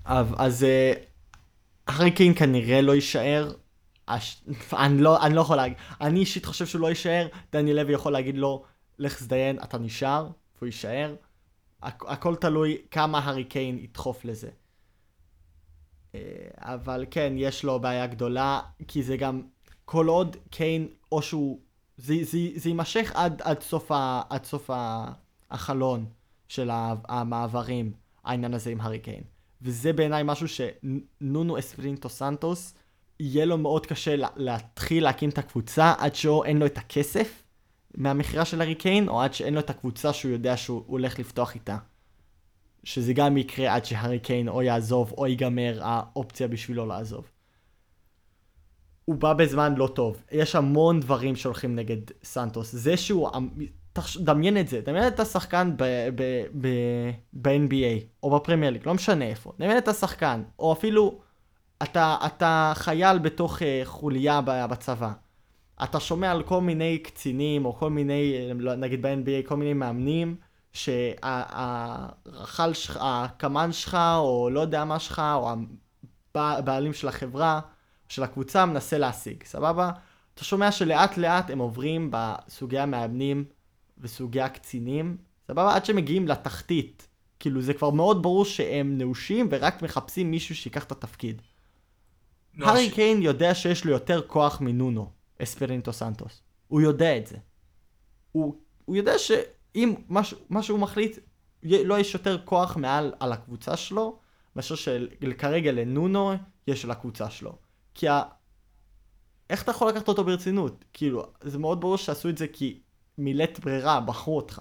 אז הארי קיין כנראה לא יישאר. אני לא, אני לא יכול להגיד, אני אישית חושב שהוא לא יישאר, דניאל לוי יכול להגיד לו, לך תזדיין, אתה נשאר, והוא יישאר. הכל תלוי כמה הארי קיין ידחוף לזה. אה, אבל כן, יש לו בעיה גדולה, כי זה גם, כל עוד קיין, או שהוא, זה, זה, זה יימשך עד, עד סוף, ה, עד סוף ה, החלון של המעברים, העניין הזה עם הארי קיין. וזה בעיניי משהו שנונו אספרינטו סנטוס, יהיה לו מאוד קשה להתחיל להקים את הקבוצה עד שאין לו את הכסף מהמכירה של הארי קיין, או עד שאין לו את הקבוצה שהוא יודע שהוא הולך לפתוח איתה. שזה גם יקרה עד שהארי קיין או יעזוב או ייגמר האופציה בשבילו לעזוב. הוא בא בזמן לא טוב. יש המון דברים שהולכים נגד סנטוס. זה שהוא... דמיין את זה, דמיין את השחקן ב-NBA או בפרמייר ליג, לא משנה איפה. דמיין את השחקן, או אפילו אתה, אתה חייל בתוך uh, חוליה בצבא. אתה שומע על כל מיני קצינים, או כל מיני, נגיד ב-NBA, כל מיני מאמנים, שהרחל שלך, הקמ"ן שלך, או לא יודע מה שלך, או הבעלים של החברה, של הקבוצה, מנסה להשיג, סבבה? אתה שומע שלאט לאט הם עוברים בסוגי המאמנים וסוגי הקצינים, סבבה? עד שמגיעים לתחתית. כאילו זה כבר מאוד ברור שהם נאושים ורק מחפשים מישהו שיקח את התפקיד. הארי ש... קיין יודע שיש לו יותר כוח מנונו, אספרינטו סנטוס. הוא יודע את זה. הוא, הוא יודע ש... אם משהו, מה שהוא מחליט, לא יש יותר כוח מעל על הקבוצה שלו, מאשר שכרגע לנונו יש על הקבוצה שלו. כי ה... איך אתה יכול לקחת אותו ברצינות? כאילו, זה מאוד ברור שעשו את זה כי מילאת ברירה, בחרו אותך.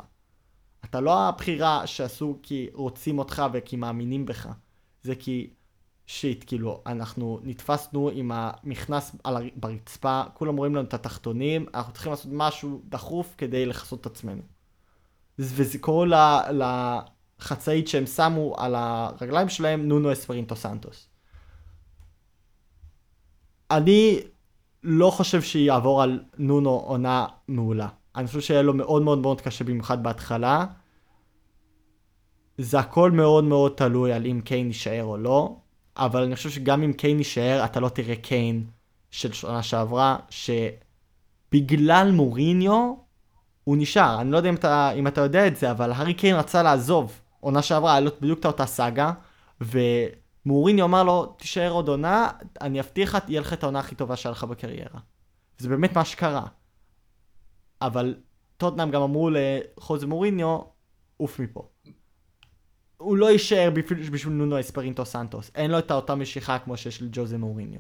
אתה לא הבחירה שעשו כי רוצים אותך וכי מאמינים בך. זה כי שיט, כאילו, אנחנו נתפסנו עם המכנס על הר... ברצפה, כולם רואים לנו את התחתונים, אנחנו צריכים לעשות משהו דחוף כדי לכסות את עצמנו. וזה קורא. לחצאית שהם שמו על הרגליים שלהם, נונו אספרינטו סנטוס. אני לא חושב שיעבור על נונו עונה מעולה. אני חושב שיהיה לו מאוד מאוד מאוד קשה במיוחד בהתחלה. זה הכל מאוד מאוד תלוי על אם קיין יישאר או לא, אבל אני חושב שגם אם קיין יישאר, אתה לא תראה קיין של שנה שעברה, שבגלל מוריניו הוא נשאר. אני לא יודע אם אתה, אם אתה יודע את זה, אבל הארי קיין רצה לעזוב. עונה שעברה, היה לו בדיוק את אותה סאגה, ומוריניו אמר לו, תישאר עוד עונה, אני אבטיח לך, תהיה לך את העונה הכי טובה שהיה לך בקריירה. זה באמת מה שקרה. אבל טוטנאם גם אמרו לחוזה מוריניו, עוף מפה. הוא לא יישאר בשביל, נונו אספרינטו סנטוס. אין לו את אותה משיכה כמו שיש לג'וזה מוריניו.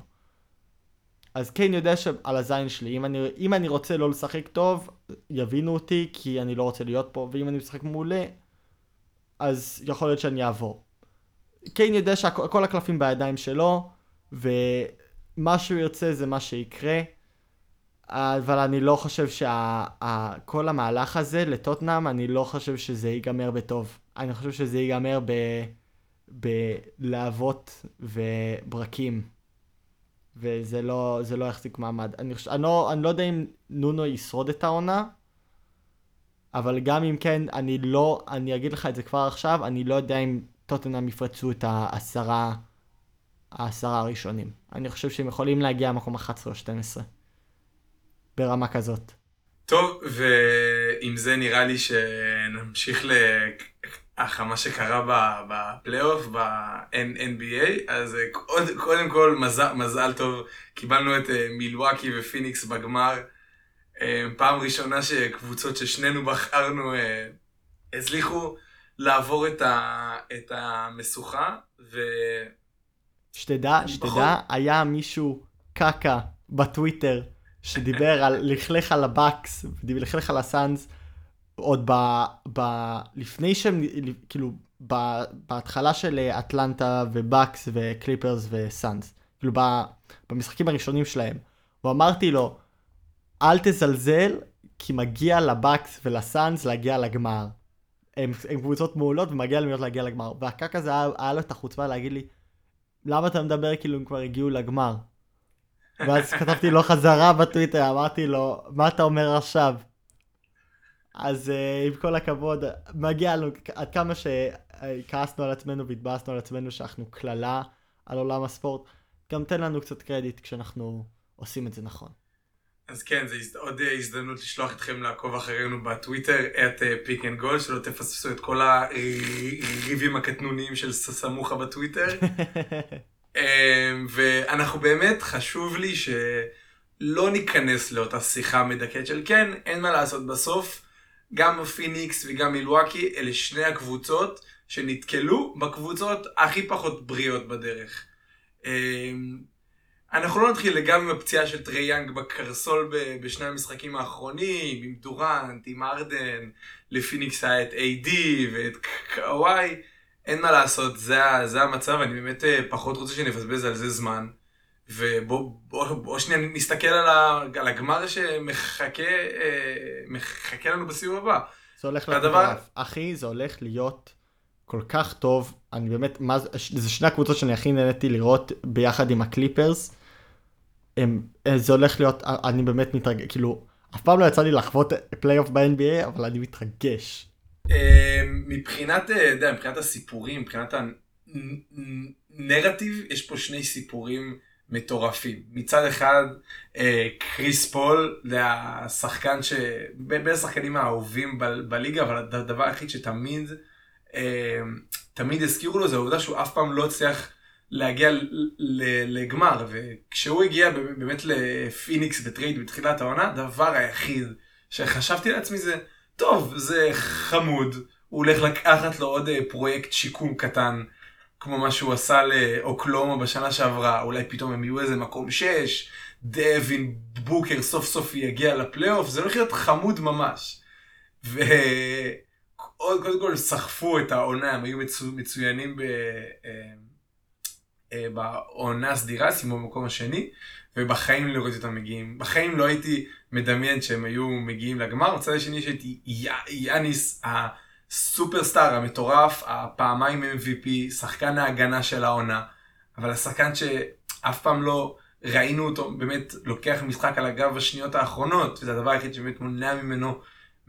אז קיין יודע שעל הזין שלי, אם אני, אם אני רוצה לא לשחק טוב, יבינו אותי, כי אני לא רוצה להיות פה, ואם אני משחק מעולה, אז יכול להיות שאני אעבור. קיין יודע שכל הקלפים בידיים שלו, ומה שהוא ירצה זה מה שיקרה. אבל אני לא חושב שכל המהלך הזה לטוטנאם, אני לא חושב שזה ייגמר בטוב. אני חושב שזה ייגמר ב... בלהבות וברקים. וזה לא, לא יחזיק מעמד. אני, חושב, אני, לא, אני לא יודע אם נונו ישרוד את העונה, אבל גם אם כן, אני לא, אני אגיד לך את זה כבר עכשיו, אני לא יודע אם טוטנאם יפרצו את העשרה, העשרה הראשונים. אני חושב שהם יכולים להגיע למקום 11 או 12. ברמה כזאת. טוב, ועם זה נראה לי שנמשיך מה שקרה בפלייאוף, ב-NBA, אז קוד, קודם כל מזל, מזל טוב, קיבלנו את אה, מילואקי ופיניקס בגמר. אה, פעם ראשונה שקבוצות ששנינו בחרנו אה, הצליחו לעבור את, ה, את המשוכה, ו... שתדע, שתדע, היה מישהו קקה בטוויטר שדיבר על לכלך על הבאקס, לכלך על הסאנס, עוד ב, ב... לפני שהם, כאילו, ב, בהתחלה של אטלנטה ובאקס וקליפרס וסאנס, כאילו ב, במשחקים הראשונים שלהם, ואמרתי לו, אל תזלזל, כי מגיע לבאקס ולסאנס להגיע לגמר. הם, הם קבוצות מעולות ומגיע להם להגיע לגמר. והקק הזה היה, היה לו את החוצפה להגיד לי, למה אתה מדבר כאילו הם כבר הגיעו לגמר? ואז כתבתי לו חזרה בטוויטר, אמרתי לו, מה אתה אומר עכשיו? אז אה, עם כל הכבוד, מגיע לנו, עד כמה שכעסנו על עצמנו והתבאסנו על עצמנו שאנחנו קללה על עולם הספורט, גם תן לנו קצת קרדיט כשאנחנו עושים את זה נכון. אז כן, זו עוד אה, הזדמנות לשלוח אתכם לעקוב אחרינו בטוויטר, את פיק אנד גול, שלא תפספסו את כל הריבים הקטנוניים של סמוכה בטוויטר. אמ, ואנחנו באמת, חשוב לי שלא ניכנס לאותה שיחה מדכאת של כן, אין מה לעשות בסוף. גם פיניקס וגם מילואקי, אלה שני הקבוצות שנתקלו בקבוצות הכי פחות בריאות בדרך. אנחנו לא נתחיל לגמרי עם הפציעה של טרי יאנג בקרסול בשני המשחקים האחרונים, עם דורנט, עם ארדן, לפיניקס היה את AD ואת קוואי. אין מה לעשות, זה, זה המצב, אני באמת אה, פחות רוצה שנבזבז על זה זמן. ובואו בוא, בוא שנייה נסתכל על, ה, על הגמר שמחכה אה, לנו בסיבוב הבא. זה הולך להיות הדבר... מטורף. אחי, זה הולך להיות כל כך טוב. אני באמת, מה, זה שני הקבוצות שאני הכי נהניתי לראות ביחד עם הקליפרס. הם, אה, זה הולך להיות, אני באמת מתרגש, כאילו, אף פעם לא יצא לי לחוות פלייאוף ב-NBA, אבל אני מתרגש. אמ, מבחינת, אה, יודע, מבחינת הסיפורים, מבחינת הנרטיב, יש פה שני סיפורים מטורפים. מצד אחד, אה, קריס פול, זה השחקן ש... בין השחקנים האהובים בליגה, אבל הדבר היחיד שתמיד, אה, תמיד הזכירו לו זה העובדה שהוא אף פעם לא הצליח להגיע לגמר, וכשהוא הגיע באמת לפיניקס ב trade בתחילת העונה, הדבר היחיד שחשבתי לעצמי זה, טוב, זה חמוד, הוא הולך לקחת לו עוד אה, פרויקט שיקום קטן, כמו מה שהוא עשה לאוקלומה בשנה שעברה, אולי פתאום הם יהיו איזה מקום 6, דווין בוקר סוף סוף יגיע לפלייאוף, זה הולך להיות חמוד ממש. וקודם כל סחפו את העונה, הם היו מצו... מצוינים ב... אה, בעונה הסדירה, סיימו במקום השני, ובחיים לא ראיתי אותם מגיעים. בחיים לא הייתי מדמיין שהם היו מגיעים לגמר. בצד השני שהייתי יאניס הסופרסטאר המטורף, הפעמיים MVP, שחקן ההגנה של העונה, אבל השחקן שאף פעם לא ראינו אותו באמת לוקח משחק על הגב בשניות האחרונות, וזה הדבר היחיד שבאמת מונע ממנו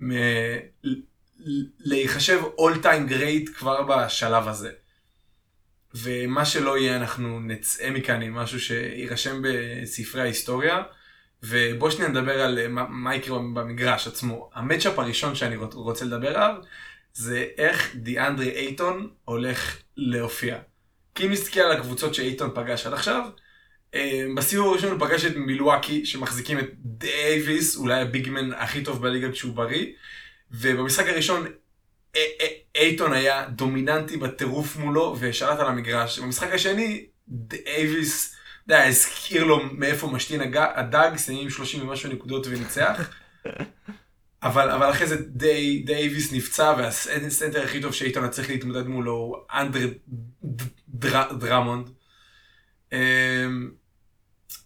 מ- להיחשב all time great כבר בשלב הזה. ומה שלא יהיה אנחנו נצא מכאן עם משהו שיירשם בספרי ההיסטוריה. ובוא שניה נדבר על אה, מה, יקרה במגרש עצמו. המצ'אפ הראשון שאני רוצ- רוצה לדבר עליו זה איך דיאנדרי אייטון הולך להופיע. כי אם נסתכל על הקבוצות שאייטון פגש עד עכשיו, אה, בסיבוב הראשון הוא פגש את מילואקי שמחזיקים את דייוויס, אולי ה big man הכי טוב בליגה כשהוא בריא, ובמשחק הראשון אייטון היה דומיננטי בטירוף מולו ושלט על המגרש. במשחק השני דייוויס, אתה יודע, הזכיר לו מאיפה משתין הדג, סיים 30 ומשהו נקודות וניצח. אבל, אבל אחרי זה די, דייוויס נפצע והסנטר הכי טוב היה צריך להתמודד מולו הוא אנדרי ד- דר, דרמונד. אמ,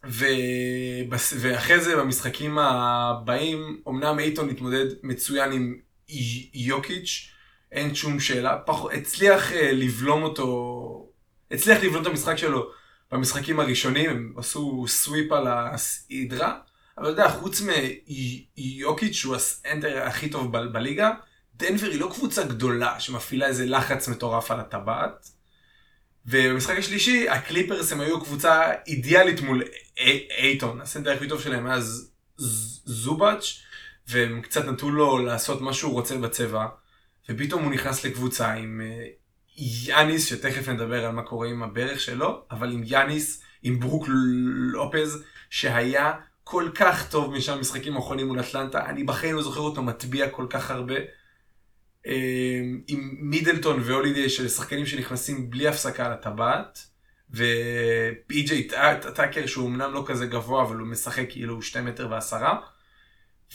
ובס, ואחרי זה במשחקים הבאים אמנם אייטון התמודד מצוין עם יוקיץ' אין שום שאלה פח, הצליח אה, לבלום אותו הצליח לבלום את המשחק שלו במשחקים הראשונים הם עשו sweep על הסדרה אבל אתה יודע, חוץ מיוקיץ' שהוא הסנטר הכי טוב ב- בליגה, דנבר היא לא קבוצה גדולה שמפעילה איזה לחץ מטורף על הטבעת. ובמשחק השלישי, הקליפרס הם היו קבוצה אידיאלית מול אי- אייטון. הסנטר הכי טוב שלהם היה ז- ז- זובאץ', והם קצת נתנו לו לעשות מה שהוא רוצה בצבע. ופתאום הוא נכנס לקבוצה עם אה, יאניס, שתכף נדבר על מה קורה עם הברך שלו, אבל עם יאניס, עם ברוק לופז, שהיה כל כך טוב משם המשחקים האחרונים מול אטלנטה, אני בחיים לא זוכר אותו מטביע כל כך הרבה. אה, עם מידלטון והולידי של שחקנים שנכנסים בלי הפסקה על הטבעת, ופי.ג'יי טאקר שהוא אמנם לא כזה גבוה אבל הוא משחק כאילו הוא שתי מטר ועשרה.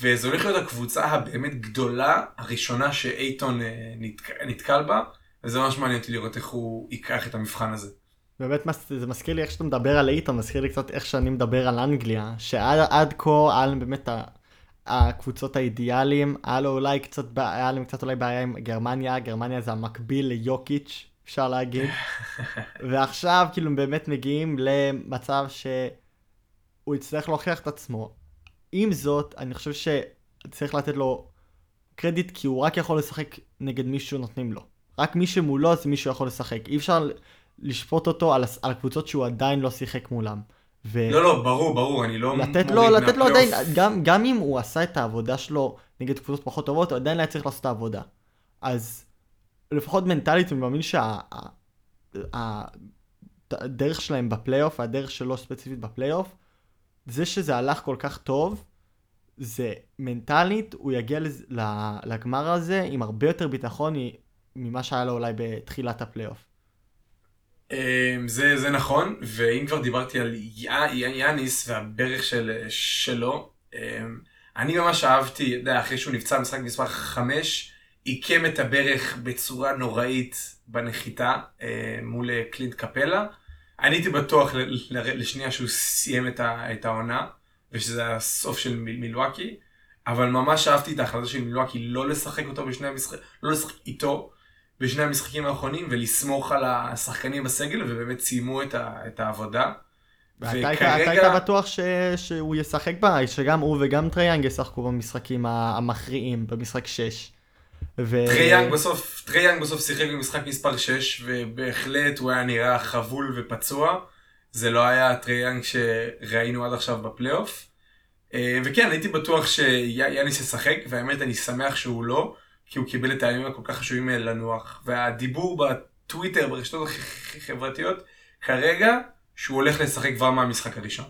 וזה הולך להיות הקבוצה הבאמת גדולה הראשונה שאייטון אה, נתק- נתקל בה, וזה ממש מעניין אותי לראות איך הוא ייקח את המבחן הזה. באמת זה מזכיר לי איך שאתה מדבר על איתן, מזכיר לי קצת איך שאני מדבר על אנגליה, שעד עד כה היה להם באמת ה- הקבוצות האידיאליים, היה לו אולי קצת, היה להם קצת אולי בעיה עם גרמניה, גרמניה זה המקביל ליוקיץ', אפשר להגיד, ועכשיו כאילו באמת מגיעים למצב שהוא יצטרך להוכיח את עצמו. עם זאת, אני חושב שצריך לתת לו קרדיט כי הוא רק יכול לשחק נגד מי שנותנים לו. רק מי שמולו זה מי שיכול לשחק. אי אפשר לשפוט אותו על, על הקבוצות שהוא עדיין לא שיחק מולם. ו... לא, לא, ברור, ברור, אני לא לתת לו, לתת לו. עדיין, גם, גם אם הוא עשה את העבודה שלו נגד קבוצות פחות טובות, הוא עדיין היה צריך לעשות את העבודה. אז לפחות מנטלית אני מאמין שהדרך שלהם בפלייאוף, הדרך שלו ספציפית בפלייאוף, זה שזה הלך כל כך טוב, זה מנטלית, הוא יגיע לגמר הזה עם הרבה יותר ביטחון ממה שהיה לו אולי בתחילת הפלייאוף. אמ, זה, זה נכון, ואם כבר דיברתי על יאניס והברך של, שלו, אמ, אני ממש אהבתי, יודע, אחרי שהוא נפצע במשחק מספר 5, עיקם את הברך בצורה נוראית בנחיתה אה, מול קלינט קפלה. אני הייתי בטוח לשנייה שהוא סיים את, העונה, ושזה הסוף של מיל- מילואקי, אבל ממש אהבתי את ההחלטה של מילואקי לא לשחק אותו בשני המשחקים, לא לשחק איתו בשני המשחקים האחרונים ולסמוך על השחקנים בסגל ובאמת סיימו את, ה, את העבודה. ואתה אתה היית בטוח ש, שהוא ישחק בה, שגם הוא וגם טרי יאנג ישחקו במשחקים המכריעים, במשחק 6. ו... טרייאנג בסוף, טרייאנג בסוף שיחק במשחק מספר 6 ובהחלט הוא היה נראה חבול ופצוע. זה לא היה הטרי יאנג שראינו עד עכשיו בפלייאוף. אה, וכן, הייתי בטוח שיאניס ישחק, והאמת אני שמח שהוא לא, כי הוא קיבל את הימים הכל כך חשובים לנוח. והדיבור בטוויטר, ברשתות החברתיות, כרגע, שהוא הולך לשחק כבר מהמשחק הראשון.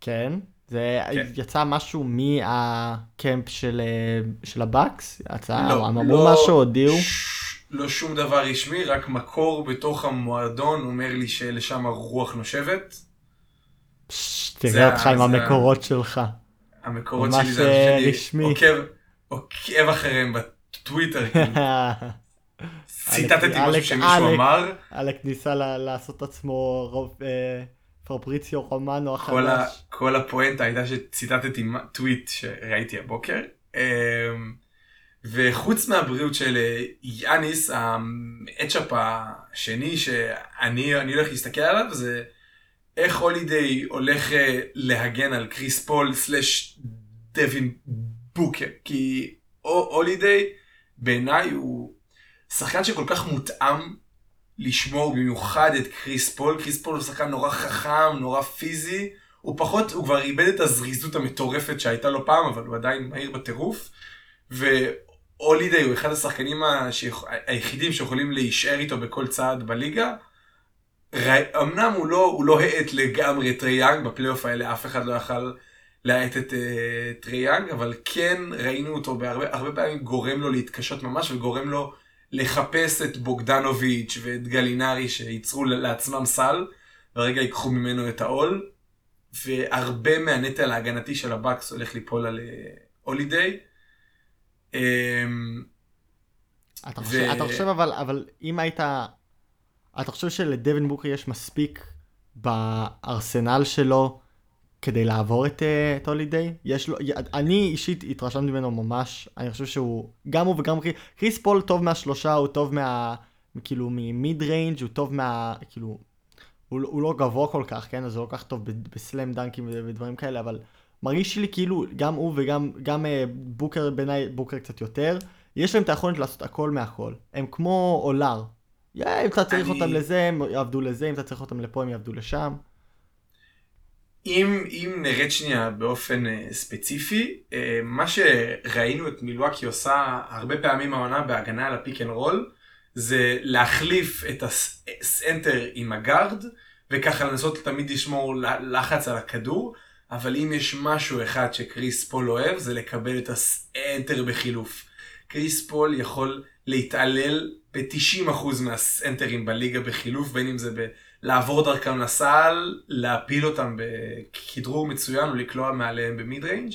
כן, זה כן. יצא משהו מהקמפ של, אה, של הבאקס? יצא, לא, הם אמרו לא- משהו, הודיעו? ש- לא שום דבר רשמי, רק מקור בתוך המועדון אומר לי שלשם הרוח נושבת. תראה אותך עם המקורות שלך. המקורות שלי זה אה, שאני רשמי. עוקב, עוקב אחריהם בטוויטר. ציטטתי משהו שמישהו אמר, אלק ניסה לעשות עצמו פברציו רומנו כל, ה, החדש. כל הפואנטה הייתה שציטטתי טוויט שראיתי הבוקר. אמ, וחוץ מהבריאות של אה, יאניס, המצ'אפ השני שאני אני הולך להסתכל עליו זה איך הולידיי הולך אה, להגן על קריס פול slash דווין בוקר. כי הו- הולידיי בעיניי הוא שחקן שכל כך מותאם לשמור במיוחד את קריס פול. קריס פול הוא שחקן נורא חכם, נורא פיזי. הוא פחות, הוא כבר איבד את הזריזות המטורפת שהייתה לו פעם, אבל הוא עדיין מהיר בטירוף. והולידיי הוא אחד השחקנים ה- שיכ- היחידים שיכולים להישאר איתו בכל צעד בליגה. ר- אמנם הוא לא, הוא לא האט לגמרי את טרי יאנג, בפלייאוף האלה אף אחד לא יכל להאט את אה, טרי יאנג, אבל כן ראינו אותו בהרבה הרבה פעמים גורם לו להתקשות ממש וגורם לו לחפש את בוגדנוביץ' ואת גלינרי שייצרו לעצמם סל, ורגע ייקחו ממנו את העול, והרבה מהנטל ההגנתי של הבאקס הולך ליפול על אה, הולידיי. אמ, אתה ו- חושב, אתה חושב אבל, אבל אם היית, אתה חושב שלדווין בוקר יש מספיק בארסנל שלו כדי לעבור את, אה, את הולידיי? יש לו, אני אישית התרשמתי ממנו ממש, אני חושב שהוא, גם הוא וגם קריס, קריס פול טוב מהשלושה, הוא טוב מה, כאילו מ mid-range, הוא טוב מה, כאילו, הוא, הוא לא גבוה כל כך, כן? אז הוא לא כל כך טוב ב slam dunk ים ודברים כאלה, אבל מרגיש לי כאילו, גם הוא וגם גם, אה, בוקר, בעיניי בוקר קצת יותר, יש להם את היכולת לעשות הכל מהכל. הם כמו אולר. יא, אם אתה צריך אני- אותם לזה, הם יעבדו לזה, אם אתה צריך אותם לפה, הם יעבדו לשם. אם, אם נרד שנייה באופן אה, ספציפי, אה, מה שראינו את מילואקי עושה הרבה פעמים העונה בהגנה על ה pick and roll, זה להחליף את הסנטר עם הגארד, וככה לנסות תמיד לשמור לחץ על הכדור, אבל אם יש משהו אחד שקריס פול אוהב, זה לקבל את הסנטר בחילוף. קריס פול יכול להתעלל ב-90% מהסנטרים בליגה בחילוף, בין אם זה ב... לעבור דרכם לסל, להפיל אותם בכדרור מצוין או לקלוע מעליהם ב mid-range.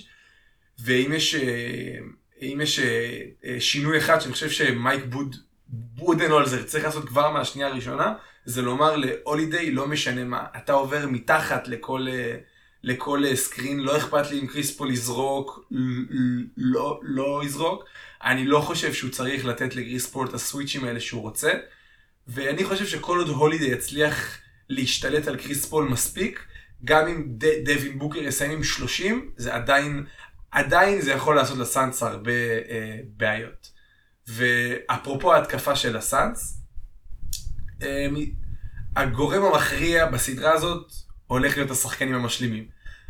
ואם יש, אה, יש אה, אה, שינוי אחד שאני חושב שמייק בוד, בודנולזר צריך לעשות כבר מהשנייה הראשונה, זה לומר להולידיי לא משנה מה, אתה עובר מתחת לכל, לכל screen, לא אכפת לי אם קריס פול יזרוק, לא, לא יזרוק. אני לא חושב שהוא צריך לתת לקריספול את הסוויצ'ים האלה שהוא רוצה. ואני חושב שכל עוד הולידי יצליח להשתלט על קריס פול מספיק, גם אם ד- דווין בוקר יסיים עם 30, זה עדיין, עדיין זה יכול לעשות לסאנס הרבה אה, בעיות. ואפרופו ההתקפה של הסאנס, אה, הגורם המכריע בסדרה הזאת הולך להיות השחקנים המשלימים.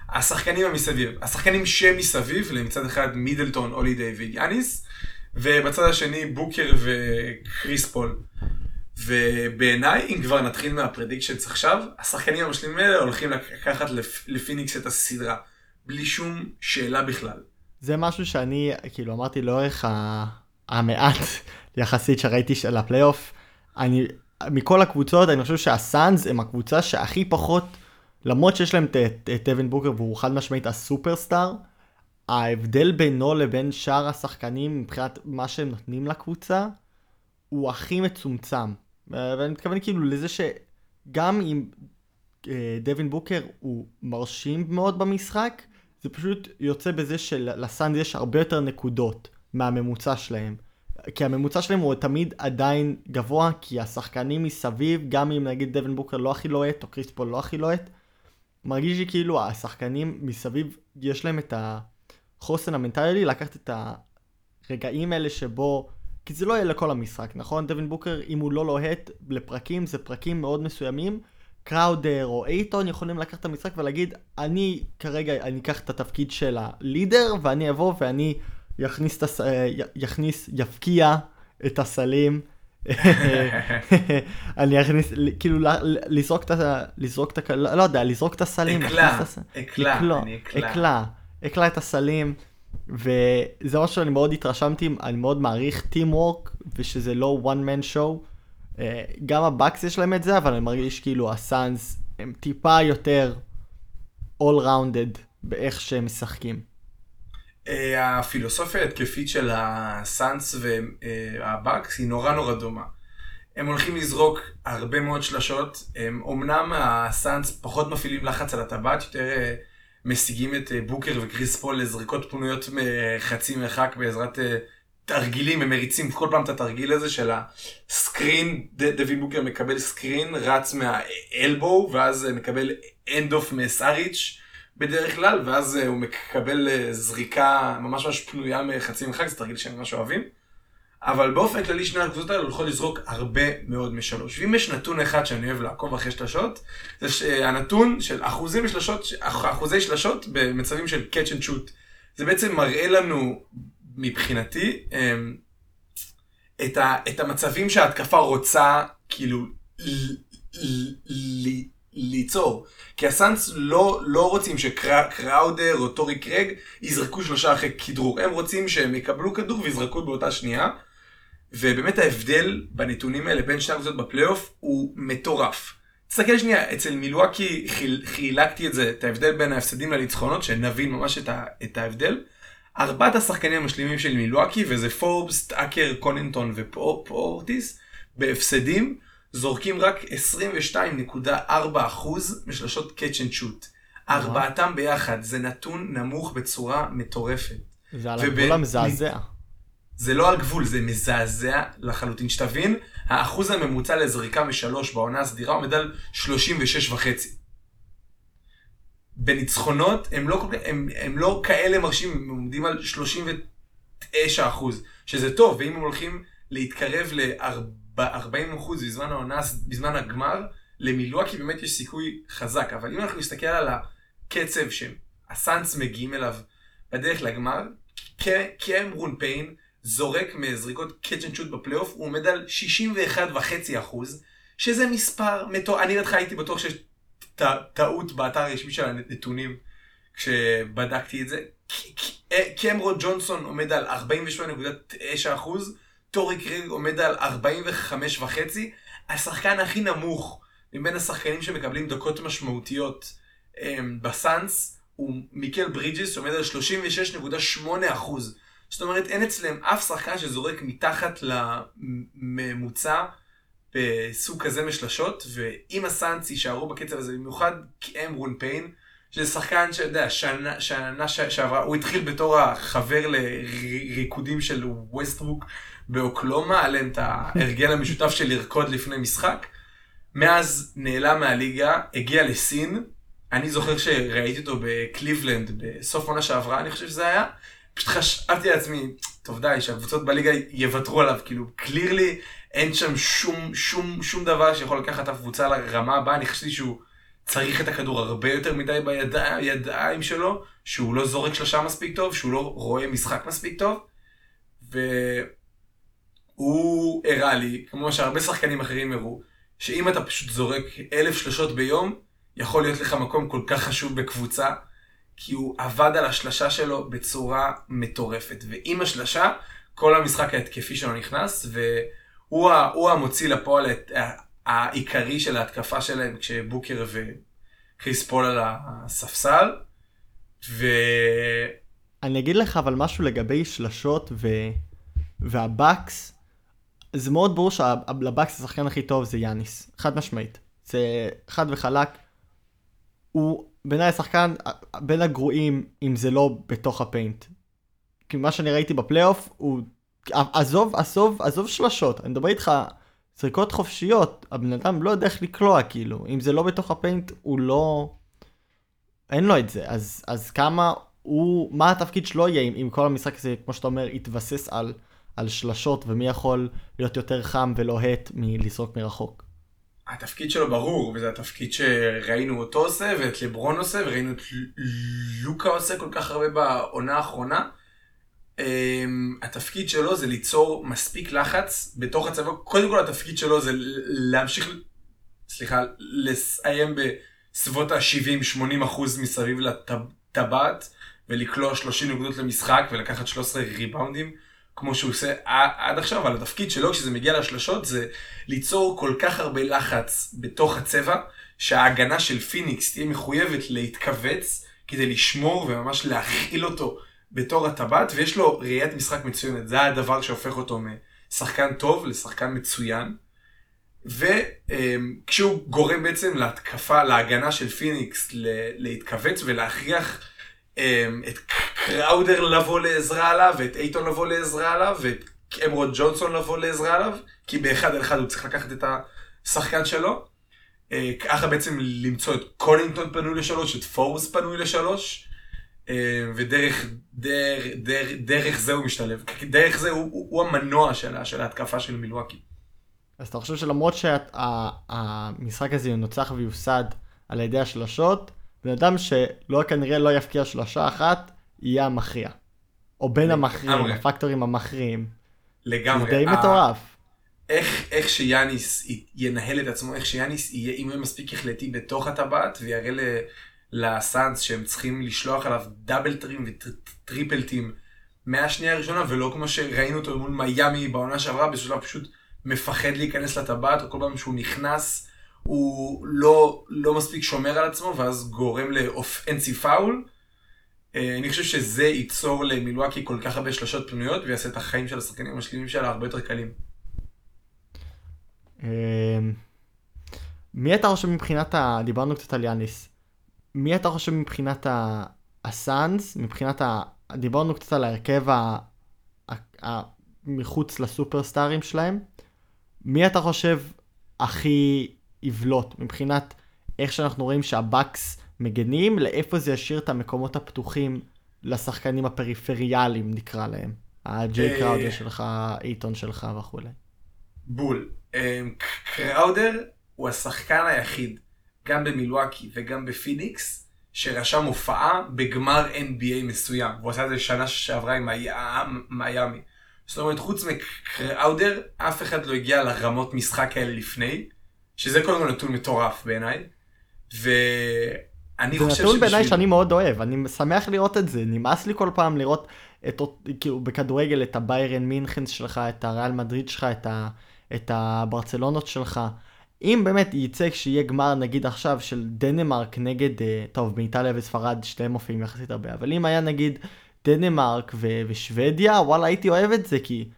השחקנים המסביב, השחקנים שמסביב, מצד אחד מידלטון, הולידיי ויאניס, ובצד השני בוקר וקריס פול. ובעיניי, אם כבר נתחיל מה predictions עכשיו, השחקנים המשלימים האלה הולכים לקחת לפ... לפיניקס את הסדרה. בלי שום שאלה בכלל. זה משהו שאני, כאילו, אמרתי לאורך ה... המעט יחסית שראיתי של הפלייאוף. אני, מכל הקבוצות, אני חושב שהסאנז הם הקבוצה שהכי פחות, למרות שיש להם את דווין בוקר והוא חד משמעית הסופרסטאר, ההבדל בינו לבין שאר השחקנים מבחינת מה שהם נותנים לקבוצה, הוא הכי מצומצם. אה, ואני מתכוון כאילו לזה שגם אם אה, דווין בוקר הוא מרשים מאוד במשחק, זה פשוט יוצא בזה שלסאנס יש הרבה יותר נקודות מהממוצע שלהם. כי הממוצע שלהם הוא תמיד עדיין גבוה, כי השחקנים מסביב, גם אם נגיד דווין בוקר לא הכי לוהט, או קריס פול לא הכי לוהט, מרגיש לי כאילו השחקנים מסביב, יש להם את החוסן המנטלי לקחת את הרגעים האלה שבו, כי זה לא יהיה לכל המשחק, נכון? דווין בוקר, אם הוא לא לוהט לפרקים, זה פרקים מאוד מסוימים. קראודר או אייטון יכולים לקחת את המשחק ולהגיד, אני כרגע, אני אקח את התפקיד של הלידר, ואני אבוא ואני יכניס, את הס... אה, יכניס, יפקיע את הסלים. אני אכניס, כאילו, לזרוק את ה... לזרוק את ה... לא לא יודע, לזרוק את הסלים. לקלוע, לקלוע, אני. לקלוע, לקלוע את הסלים, וזה משהו שאני מאוד התרשמתי, אני מאוד מעריך team work, ושזה לא one man show. אה, גם הבאקס יש להם את זה, אבל אני מרגיש כאילו הסאנס הם טיפה יותר all rounded באיך שהם משחקים. אה, הפילוסופיה ההתקפית של הסאנס והבאקס היא נורא נורא דומה. הם הולכים לזרוק הרבה מאוד שלשות. אמנם הסאנס פחות מפעילים לחץ על הטבעת, יותר אה, משיגים את אה, בוקר וקריס פול לזריקות פנויות מחצי מרחק בעזרת אה, תרגילים, הם מריצים כל פעם את התרגיל הזה של ה screen, דווין בוקר מקבל screen, רץ מה elbow, ואז אה, מקבל hand off מסאריץ' בדרך כלל, ואז הוא מקבל זריקה ממש ממש פנויה מחצי מרחק, זה תרגיל שהם ממש אוהבים. אבל באופן כללי שני הקבוצות האלה הולכות לזרוק הרבה מאוד משלוש. ואם יש נתון אחד שאני אוהב לעקוב אחרי שלשות, זה שהנתון של אחוזי שלשות, אחוזי שלשות במצבים של catch and shoot. זה בעצם מראה לנו, מבחינתי, אמ, את, ה, את המצבים שההתקפה רוצה, כאילו, ל, ליצור. כי הסאנס לא, לא רוצים שקראודר או טורי קרג יזרקו שלושה אחרי כדרור. הם רוצים שהם יקבלו כדור ויזרקו באותה שנייה. ובאמת ההבדל בנתונים האלה בין שני הקבוצות בפלייאוף הוא מטורף. תסתכל שנייה, אצל מילואקי חיל, חילקתי את זה, את ההבדל בין ההפסדים לניצחונות, שנבין ממש את, ה, את ההבדל. ארבעת השחקנים המשלימים של מילואקי, וזה פורבס, טאקר, קונינטון ופורטיס, בהפסדים, זורקים רק 22.4% משלושות catch and shoot. ארבעתם ביחד, זה נתון נמוך בצורה מטורפת. זה על וב- הגבול המזעזע. זה לא על גבול, זה מזעזע לחלוטין. שתבין, האחוז הממוצע לזריקה משלוש בעונה הסדירה עומד על 36 וחצי. בניצחונות הם לא, הם, הם לא כאלה מרשים, הם עומדים על 39 אחוז, שזה טוב, ואם הם הולכים להתקרב ל-40 אחוז בזמן העונה, בזמן הגמר, למילואקי באמת יש סיכוי חזק. אבל אם אנחנו נסתכל על הקצב שהסאנס מגיעים אליו בדרך לגמר, ק- קמרון פיין זורק מזריקות catch and shoot בפלייאוף, הוא עומד על 61.5 אחוז, שזה מספר מטור... אני לדעתך הייתי בטוח שיש טעות באתר הרשמי של הנתונים כשבדקתי את זה. אה, קמרון ג'ונסון עומד על 48.9 אחוז, טורי קריג עומד על 45.5, השחקן הכי נמוך מבין השחקנים שמקבלים דקות משמעותיות אמ, בסאנס הוא מיקל ברידג'ס שעומד על 36.8 אחוז. זאת אומרת, אין אצלם אף שחקן שזורק מתחת לממוצע בסוג כזה של שלשות, ואם הסאנס יישארו בקצב הזה, במיוחד קמרון פיין, שזה שחקן שאתה יודע, שנה, שנה שעברה, הוא התחיל בתור החבר לריקודים של ווסטבוק באוקלומה, להם את ההרגל המשותף של לרקוד לפני משחק. מאז נעלם מהליגה, הגיע לסין, אני זוכר שראיתי אותו בקליבלנד בסוף עונה שעברה, אני חושב שזה היה. פשוט חשבתי לעצמי, טוב די, שהקבוצות בליגה יוותרו עליו, כאילו, קלירלי אין שם שום, שום, שום דבר שיכול לקחת את הקבוצה לרמה הבאה, אני חשבתי שהוא צריך את הכדור הרבה יותר מדי בידיים שלו, שהוא לא זורק שלושה מספיק טוב, שהוא לא רואה משחק מספיק טוב, והוא הראה לי, כמו שהרבה שחקנים אחרים הראו, שאם אתה פשוט זורק אלף שלושות ביום, יכול להיות לך מקום כל כך חשוב בקבוצה, כי הוא עבד על השלשה שלו בצורה מטורפת. ועם השלשה, כל המשחק ההתקפי שלו נכנס, והוא ה- הוא המוציא לפועל את, העיקרי של ההתקפה שלהם, כשבוקר וקריס פול על הספסל. ו... אני אגיד לך אבל משהו לגבי שלשות ו... והבאקס. זה מאוד ברור שלבאקס השחקן הכי טוב זה יאניס, חד משמעית. זה חד וחלק. הוא בעיניי השחקן בין הגרועים אם זה לא בתוך ה paint. כי מה שאני ראיתי בפלייאוף הוא עזוב עזוב עזוב שלשות אני מדבר איתך זריקות חופשיות הבן אדם לא יודע איך לקלוע כאילו אם זה לא בתוך ה paint הוא לא אין לו את זה אז אז כמה הוא מה התפקיד שלו יהיה אם, אם כל המשחק הזה כמו שאתה אומר יתבסס על על שלשות ומי יכול להיות יותר חם ולוהט מלזרוק מרחוק. התפקיד שלו ברור, וזה התפקיד שראינו אותו עושה, ואת לברון עושה, וראינו את לוקה עושה כל כך הרבה בעונה האחרונה. Um, התפקיד שלו זה ליצור מספיק לחץ בתוך הצבא. קודם כל התפקיד שלו זה להמשיך, סליחה, לסיים בסביבות ה-70-80 אחוז מסביב לטבעת, ולקלוע 30 נקודות למשחק, ולקחת 13 ריבאונדים. כמו שהוא עושה עד עכשיו, אבל התפקיד שלו כשזה מגיע לשלשות זה ליצור כל כך הרבה לחץ בתוך הצבע, שההגנה של פיניקס תהיה מחויבת להתכווץ כדי לשמור וממש להכיל אותו בתור הטבעת, ויש לו ראיית משחק מצוינת, זה הדבר שהופך אותו משחקן טוב לשחקן מצוין. וכשהוא גורם בעצם להתקפה, להגנה של פיניקס להתכווץ ולהכריח את קראודר לבוא לעזרה עליו, ואת אייטון לבוא לעזרה עליו, ואת קמרון ג'ונסון לבוא לעזרה עליו, כי באחד על אחד הוא צריך לקחת את השחקן שלו. אה, ככה בעצם למצוא את קונאטון פנוי לשלוש, את פורבס פנוי לשלוש, אה, ודרך דרך, דרך, דרך זה הוא משתלב. דרך זה הוא, הוא, הוא המנוע של, של ההתקפה של מילואקי. אז אתה חושב שלמרות שהמשחק הזה ינוצח ויוסד על ידי השלשות, בן אדם שלא כנראה לא יפקיע שלושה אחת, יהיה המכריע. או בין המכריעים. הפקטורים המכריעים. לגמרי. זה די מטורף. איך, איך שיאניס ינהל את עצמו, איך שיאניס יהיה, אם הוא יהיה מספיק החלטי בתוך הטבעת, ויראה ל- לסאנס שהם צריכים לשלוח עליו double team ו triple team מהשנייה הראשונה, ולא כמו שראינו אותו מול מיאמי בעונה שעברה, בשלב פשוט מפחד להיכנס לטבעת, או כל פעם שהוא נכנס, הוא לא, לא מספיק שומר על עצמו, ואז גורם ל offensive foul. אה, אני חושב שזה ייצור למילואקי כל כך הרבה שלשות פנויות, ויעשה את החיים של השחקנים המשלימים שלה הרבה יותר קלים. אמ, מי אתה חושב מבחינת ה... דיברנו קצת על יאניס. מי אתה חושב מבחינת ה... הסאנס, מבחינת ה... דיברנו קצת על ההרכב ה... ה... ה... מחוץ לסופרסטארים שלהם. מי אתה חושב הכי יבלוט מבחינת איך שאנחנו רואים שהבאקס מגנים, לאיפה זה ישאיר את המקומות הפתוחים לשחקנים הפריפריאליים נקרא להם. הג'יי אה, קראודר שלך, אייטון שלך וכולי. בול. קראודר הוא השחקן היחיד, גם במילואקי וגם בפיניקס, שרשם הופעה בגמר NBA מסוים. והוא עשה את זה שנה שעברה עם מי- מיאמי. זאת אומרת, חוץ מקראודר, אף אחד לא הגיע לרמות משחק האלה לפני, שזה קודם כל נתון מטורף בעיניי. ואני זה חושב נתון בעיניי שבשביל... שאני מאוד אוהב, אני שמח לראות את זה, נמאס לי כל פעם לראות את, כאילו בכדורגל את הביירן מינכן שלך, את הריאל מדריד שלך, את, ה, את הברצלונות שלך. אם באמת יצא כשיהיה גמר נגיד עכשיו של דנמרק נגד, אה, טוב באיטליה וספרד שתיהם מופיעים יחסית הרבה, אבל אם היה נגיד דנמרק ו- ושוודיה, וואלה הייתי אוהב את זה כי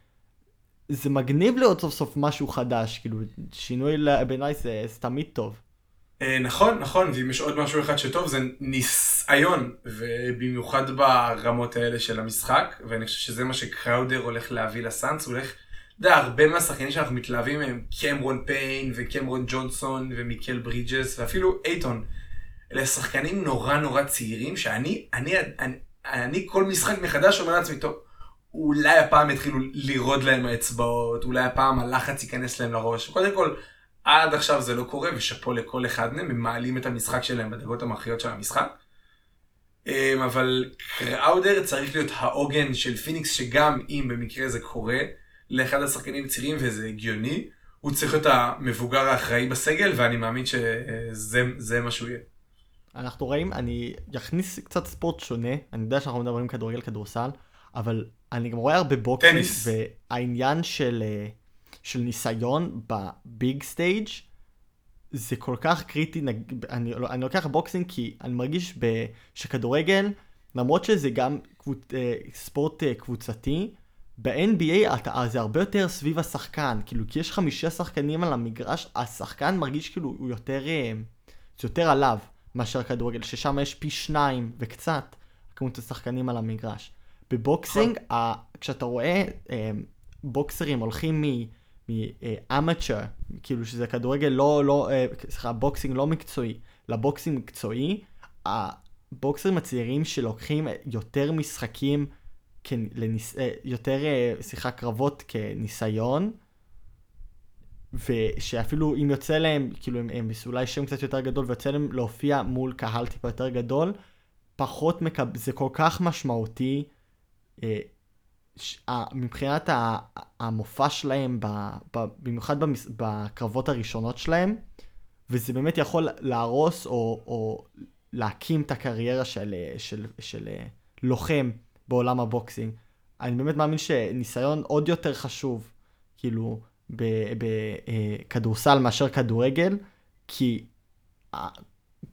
זה מגניב להיות סוף סוף משהו חדש, כאילו שינוי בעיניי זה, זה תמיד טוב. אה, נכון, נכון, ואם יש עוד משהו אחד שטוב זה ניסיון, ובמיוחד ברמות האלה של המשחק, ואני חושב שזה מה שקראודר הולך להביא לסאנס, הוא הולך, אתה יודע, הרבה מהשחקנים שאנחנו מתלהבים מהם, קמרון פיין, וקמרון ג'ונסון, ומיקל ברידג'ס, ואפילו אייטון. אלה שחקנים נורא נורא צעירים, שאני, אני, אני, אני כל משחק מחדש אומר לעצמי, טוב, אולי הפעם יתחילו לרעוד להם האצבעות, אולי הפעם הלחץ ייכנס להם לראש. קודם כל, עד עכשיו זה לא קורה, ושאפו לכל אחד מהם, הם מעלים את המשחק שלהם בדקות המכריעות של המשחק. אמ, אבל קראודר צריך להיות העוגן של פיניקס, שגם אם במקרה זה קורה לאחד השחקנים צעירים וזה הגיוני, הוא צריך להיות המבוגר האחראי בסגל, ואני מאמין שזה זה מה שהוא יהיה. אנחנו רואים, אני אכניס קצת ספורט שונה, אני יודע שאנחנו מדברים כדורגל כדורסל, אבל אני גם רואה הרבה boxing, טניס. והעניין של, אה, של ניסיון ב big stage זה כל כך קריטי. אני, אני לוקח boxing כי אני מרגיש ב... שכדורגל, למרות שזה גם קבוצ... אה, ספורט אה, קבוצתי, ב-NBA אתה, זה הרבה יותר סביב השחקן, כאילו כי יש חמישה שחקנים על המגרש, השחקן מרגיש כאילו הוא יותר, זה יותר עליו מאשר כדורגל, ששם יש פי שניים וקצת כמות השחקנים על המגרש. ב boxing, ה... כשאתה רואה אה, בוקסרים הולכים. מ amateur, כאילו שזה כדורגל לא, לא, אה, סליחה, boxing לא מקצועי, ל boxing מקצועי, הבוקסרים הצעירים שלוקחים יותר משחקים, כניס, אה, יותר, אה, סליחה, קרבות כניסיון, ושאפילו אם יוצא להם, כאילו הם, הם אולי שם קצת יותר גדול ויוצא להם להופיע מול קהל טיפה יותר גדול, פחות מקב... זה כל כך משמעותי. אה, מבחינת המופע שלהם, במיוחד בקרבות הראשונות שלהם, וזה באמת יכול להרוס או, או להקים את הקריירה של, אה, של, של אה, לוחם בעולם הבוקסינג. אני באמת מאמין שניסיון עוד יותר חשוב, כאילו, בכדורסל מאשר כדורגל, כי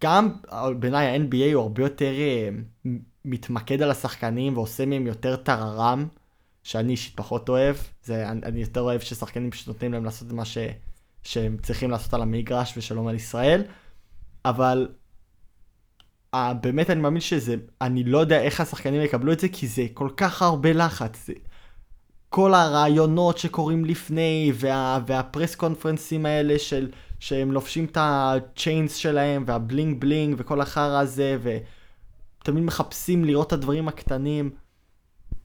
גם בעיניי ה-NBA הוא הרבה יותר מתמקד על השחקנים ועושה מהם יותר טררם, שאני אישית פחות אוהב. זה, אני, אני יותר אוהב ששחקנים פשוט נותנים להם לעשות את מה, ש, שהם צריכים לעשות על המגרש ושלום על ישראל, אבל uh, באמת אני מאמין שזה, אני לא יודע איך השחקנים יקבלו את זה, כי זה כל כך הרבה לחץ. זה, כל הרעיונות שקורים לפני, וה, והפרס קונפרנסים האלה של, שהם לובשים את הצ'יינס שלהם, והבלינג בלינג, וכל החרא הזה, ותמיד מחפשים לראות את הדברים הקטנים.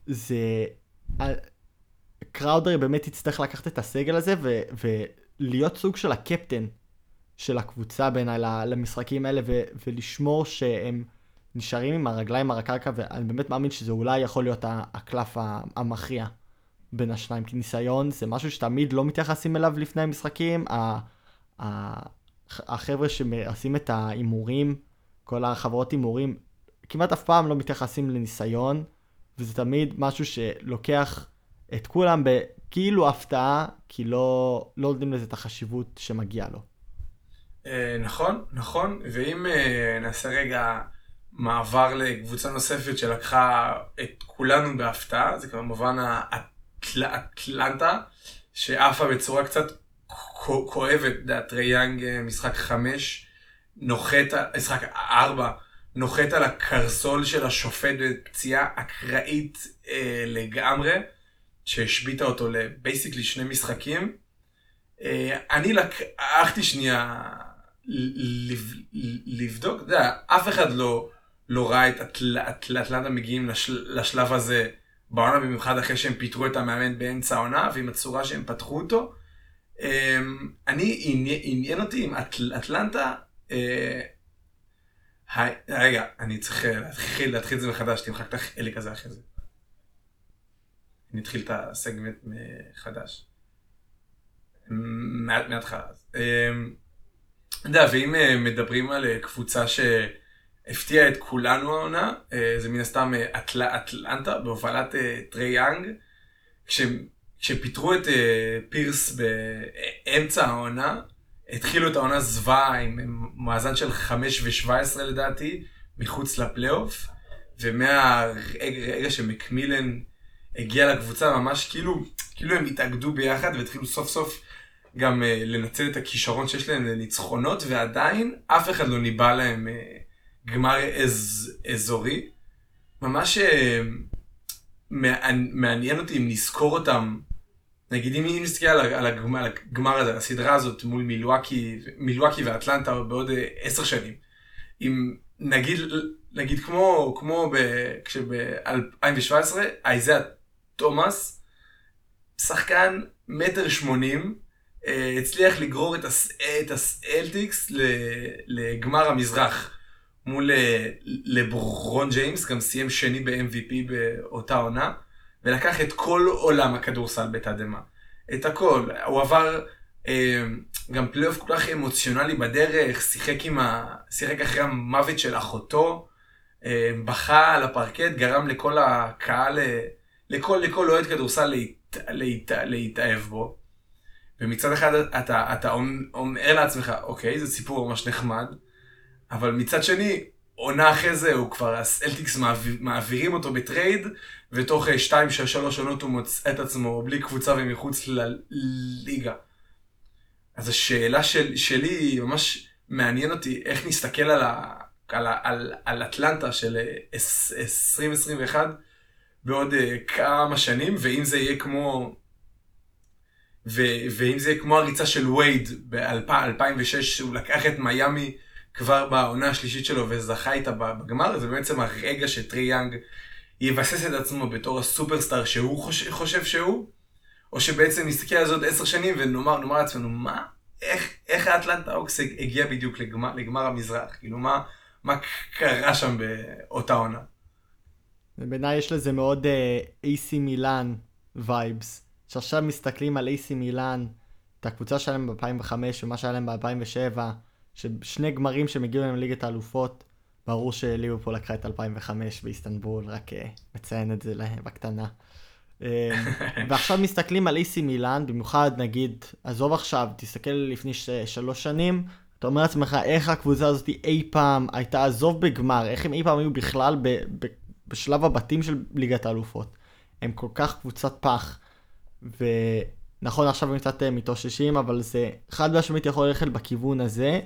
זה... קראודר באמת יצטרך לקחת את הסגל הזה ו- ולהיות סוג של הקפטן של הקבוצה בעיניי למשחקים האלה ו- ולשמור שהם נשארים עם הרגליים על הקרקע ואני באמת מאמין שזה אולי יכול להיות הקלף המכריע בין השניים כי ניסיון זה משהו שתמיד לא מתייחסים אליו לפני המשחקים. החבר'ה שעושים את ההימורים, כל החברות הימורים, כמעט אף פעם לא מתייחסים לניסיון, וזה תמיד משהו שלוקח את כולם בכאילו הפתעה, כי לא, לא נותנים לזה את החשיבות שמגיע לו. אה, נכון, נכון, ואם אה, נעשה רגע מעבר לקבוצה נוספת שלקחה את כולנו בהפתעה, זה כמובן האטלנטה, שעפה בצורה קצת כואבת, אתה יודע, טרי יאנג אה, משחק חמש, נוחת, משחק ארבע, נוחת על הקרסול של השופט בפציעה אקראית אה, לגמרי. שהשביתה אותו לבייסיקלי שני משחקים. אה, אני לקחתי שנייה לבדוק, אתה יודע, אף אחד לא, לא ראה את אטלנטה מגיעים לשלב הזה בעונה, במיוחד אחרי שהם פיטרו את המאמן באמצע העונה, ועם הצורה שהם פתחו אותו. אה, אני, עניין אותי עם אטלנטה, אה, רגע, אני צריך להתחיל, להתחיל את זה מחדש, תמחק את החלק הזה אחרי זה. נתחיל את הסגמנט מחדש. מההתחלה. אמ, אתה יודע, ואם אה, מדברים על אה, קבוצה שהפתיעה את כולנו העונה, אה, זה מן הסתם אטל, אטלנטה בהובלת טרי יאנג, כשפיטרו את פירס באמצע העונה, התחילו את העונה זוועה עם מאזן של 5 ו-17 לדעתי, מחוץ לפלייאוף, ומהרגע שמקמילן הגיע לקבוצה ממש כאילו, כאילו הם התאגדו ביחד והתחילו סוף סוף גם uh, לנצל את הכישרון שיש להם לניצחונות, ועדיין אף אחד לא ניבא להם uh, גמר אז, אזורי. ממש uh, מעניין, אותי אם נזכור אותם, נגיד אם נסתכל על, על, הגמר, על הגמר הזה, הסדרה הזאת מול מילואקי, מילואקי ואטלנטה בעוד עשר שנים. אם נגיד, נגיד כמו, כמו ב, כשב-2017, אייזאה תומאס, שחקן מטר שמונים, אה, הצליח לגרור את, הס, את הסלטיקס לגמר המזרח מול אה, לברון ג'יימס, גם סיים שני ב-MVP באותה עונה, ולקח את כל עולם הכדורסל בתדהמה. את הכל. הוא עבר אה, גם פלייאוף כל כך אמוציונלי בדרך, שיחק, ה... שיחק אחרי המוות של אחותו, בכה על הפרקט, גרם לכל הקהל לכל, לכל אוהד כדורסל להת, להת, להתאהב בו. ומצד אחד אתה, אתה אומר לעצמך, אוקיי, זה סיפור ממש נחמד, אבל מצד שני, עונה אחרי זה, הוא כבר, הסלטיקס מעביר, מעבירים אותו בטרייד, ותוך 2-3 עונות הוא מוצא את עצמו בלי קבוצה ומחוץ לליגה. אז השאלה של, שלי ממש מעניין אותי איך נסתכל על, ה, על, על, על אטלנטה של 2021, בעוד uh, כמה שנים, ואם זה יהיה כמו... ו, ואם זה יהיה כמו הריצה של וייד ב-2006, שהוא לקח את מיאמי כבר בעונה השלישית שלו וזכה איתה בגמר, זה בעצם הרגע שטרי יאנג יבסס את עצמו בתור הסופרסטאר שהוא חושב, חושב שהוא, או שבעצם נסתכל על זה עוד עשר שנים ונאמר נאמר לעצמנו, מה, איך, איך האטלנטה אוקס הגיע בדיוק לגמר, לגמר המזרח, כאילו מה, מה קרה שם באותה עונה. ובעיניי יש לזה מאוד AC מילאן וייבס. שעכשיו מסתכלים על AC מילאן, את הקבוצה שלהם ב-2005 ומה שהיה להם ב-2007, ששני גמרים שהם הגיעו להם לליגת האלופות, ברור שליברפול לקחה את 2005 באיסטנבול, רק uh, מציין את זה בקטנה. Um, ועכשיו מסתכלים על AC מילאן, במיוחד נגיד, עזוב עכשיו, תסתכל לפני ש- שלוש שנים, אתה אומר לעצמך איך הקבוצה הזאת אי פעם הייתה עזוב בגמר, איך הם אי פעם היו בכלל ב- ב- בשלב הבתים של ליגת האלופות. הם כל כך קבוצת פח. נכון, עכשיו הם קצת אה, מתאוששים, אבל זה חד משמעית יכול ללכת בכיוון הזה,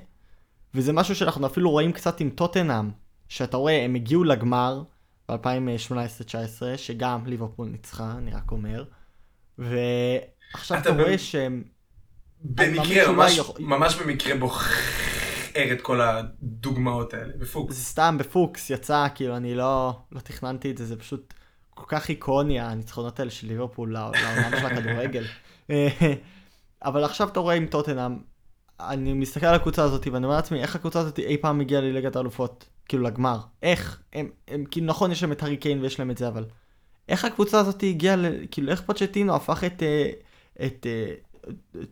וזה משהו שאנחנו אפילו רואים קצת עם טוטנאם, שאתה רואה, הם הגיעו לגמר ב-2018-2019, שגם ליברפול ניצחה, אני רק אומר, ועכשיו אתה אתה רואה שהם... במקרה, ממש, יכול- ממש במקרה בוחר את כל הדוגמאות האלה, בפוקס. זה סתם בפוקס יצא, כאילו אני לא, לא תכננתי את זה, זה פשוט כל כך איקוני הניצחונות האלה של ליברפול לעולם של הכדורגל. אבל עכשיו אתה רואה עם טוטנאם, אני מסתכל על הקבוצה הזאת ואני אומר לעצמי, איך הקבוצה הזאת אי פעם הגיעה לליגת האלופות, כאילו לגמר, איך, הם, הם, כאילו נכון יש להם את הארי קיין ויש להם את זה, אבל איך הקבוצה הזאת הגיעה, ל, כאילו איך פוצ'טינו הפך את, אה, את אה,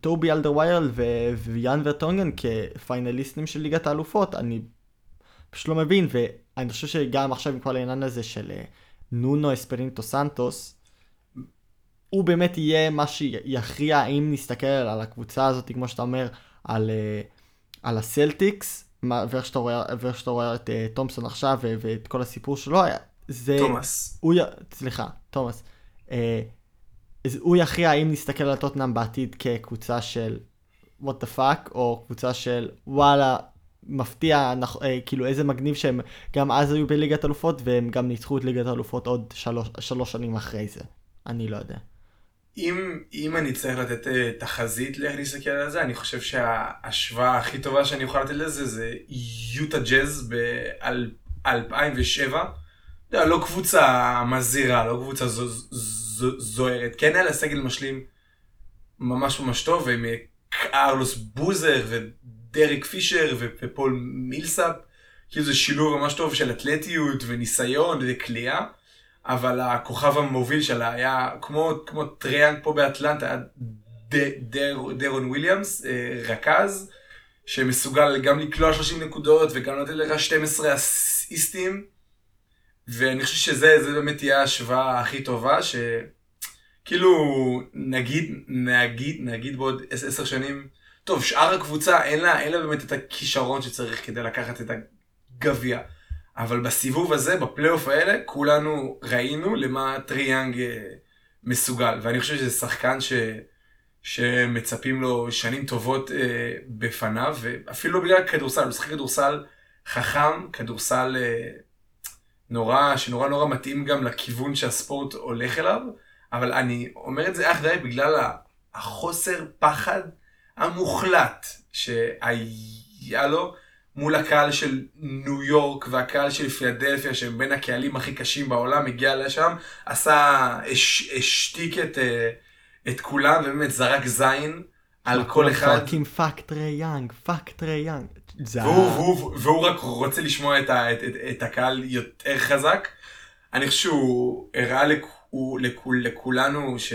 טובי אלדרוויירל ויאן ורטונגן כפיינליסטים של ליגת האלופות, אני פשוט לא מבין, ואני חושב שגם עכשיו עם כל העניין הזה של אה, נונו אספרינטו סנטוס, הוא באמת יהיה מה שיכריע אם נסתכל על הקבוצה הזאת, כמו שאתה אומר, על, אה, על הסלטיקס, מה- ואיך שאתה רואה, ואיך שאתה רואה את אה, תומפסון עכשיו ו- ואת כל הסיפור שלו, זה... תומאס. הוא. סליחה, תומאס. אה, הוא יכריע האם נסתכל על טוטנאם בעתיד כקבוצה של what the fuck, או קבוצה של וואלה, מפתיע, נכ... אה, כאילו איזה מגניב שהם גם אז היו בליגת אלופות, והם גם ניצחו את ליגת האלופות עוד שלוש, שלוש שנים אחרי זה. אני לא יודע. אם, אם אני צריך לתת אה, תחזית לאיך להסתכל על זה, אני חושב שההשוואה הכי טובה שאני יכול לתת לזה זה יוטה ג'אז ב-2007. לא קבוצה מזהירה, לא קבוצה זו, זו, זוהרת. כן היה לה סגל משלים ממש ממש טוב, עם אה, קארלוס בוזר ודריק פישר ופול מילסאפ. כאילו זה שילוב ממש טוב של אתלטיות וניסיון וכליאה. אבל הכוכב המוביל שלה היה כמו, כמו טרי יאנג פה באטלנטה, דרון וויליאמס, אה, רכז, שמסוגל גם לקלוע 30 נקודות וגם לתת לך 12 אסיסטים. ואני חושב שזה זה באמת תהיה ההשוואה הכי טובה, שכאילו נגיד, נגיד, נגיד בעוד 10 שנים, טוב, שאר הקבוצה אין לה, אין לה באמת את הכישרון שצריך כדי לקחת את הגביע. אבל בסיבוב הזה, בפלייאוף האלה, כולנו ראינו למה טרי יאנג אה, מסוגל. ואני חושב שזה שחקן ש... שמצפים לו שנים טובות אה, בפניו, ואפילו לא בגלל כדורסל, הוא משחק כדורסל חכם, כדורסל אה, נורא, שנורא נורא מתאים גם לכיוון שהספורט הולך אליו, אבל אני אומר את זה אך ורק בגלל החוסר פחד המוחלט שהיה לו. מול הקהל של ניו יורק והקהל של פילדלפיה שהם בין הקהלים הכי קשים בעולם הגיע לשם עשה הש- השתיק את, אה, את כולם ובאמת זרק זין על כל אחד צועקים fuck Trae Young, fuck Trae Young. והוא, ה- והוא, והוא רק רוצה לשמוע את, ה, את, את, את הקהל יותר חזק. אני חושב שהוא הראה לכ, הוא, לכול, לכולנו ש...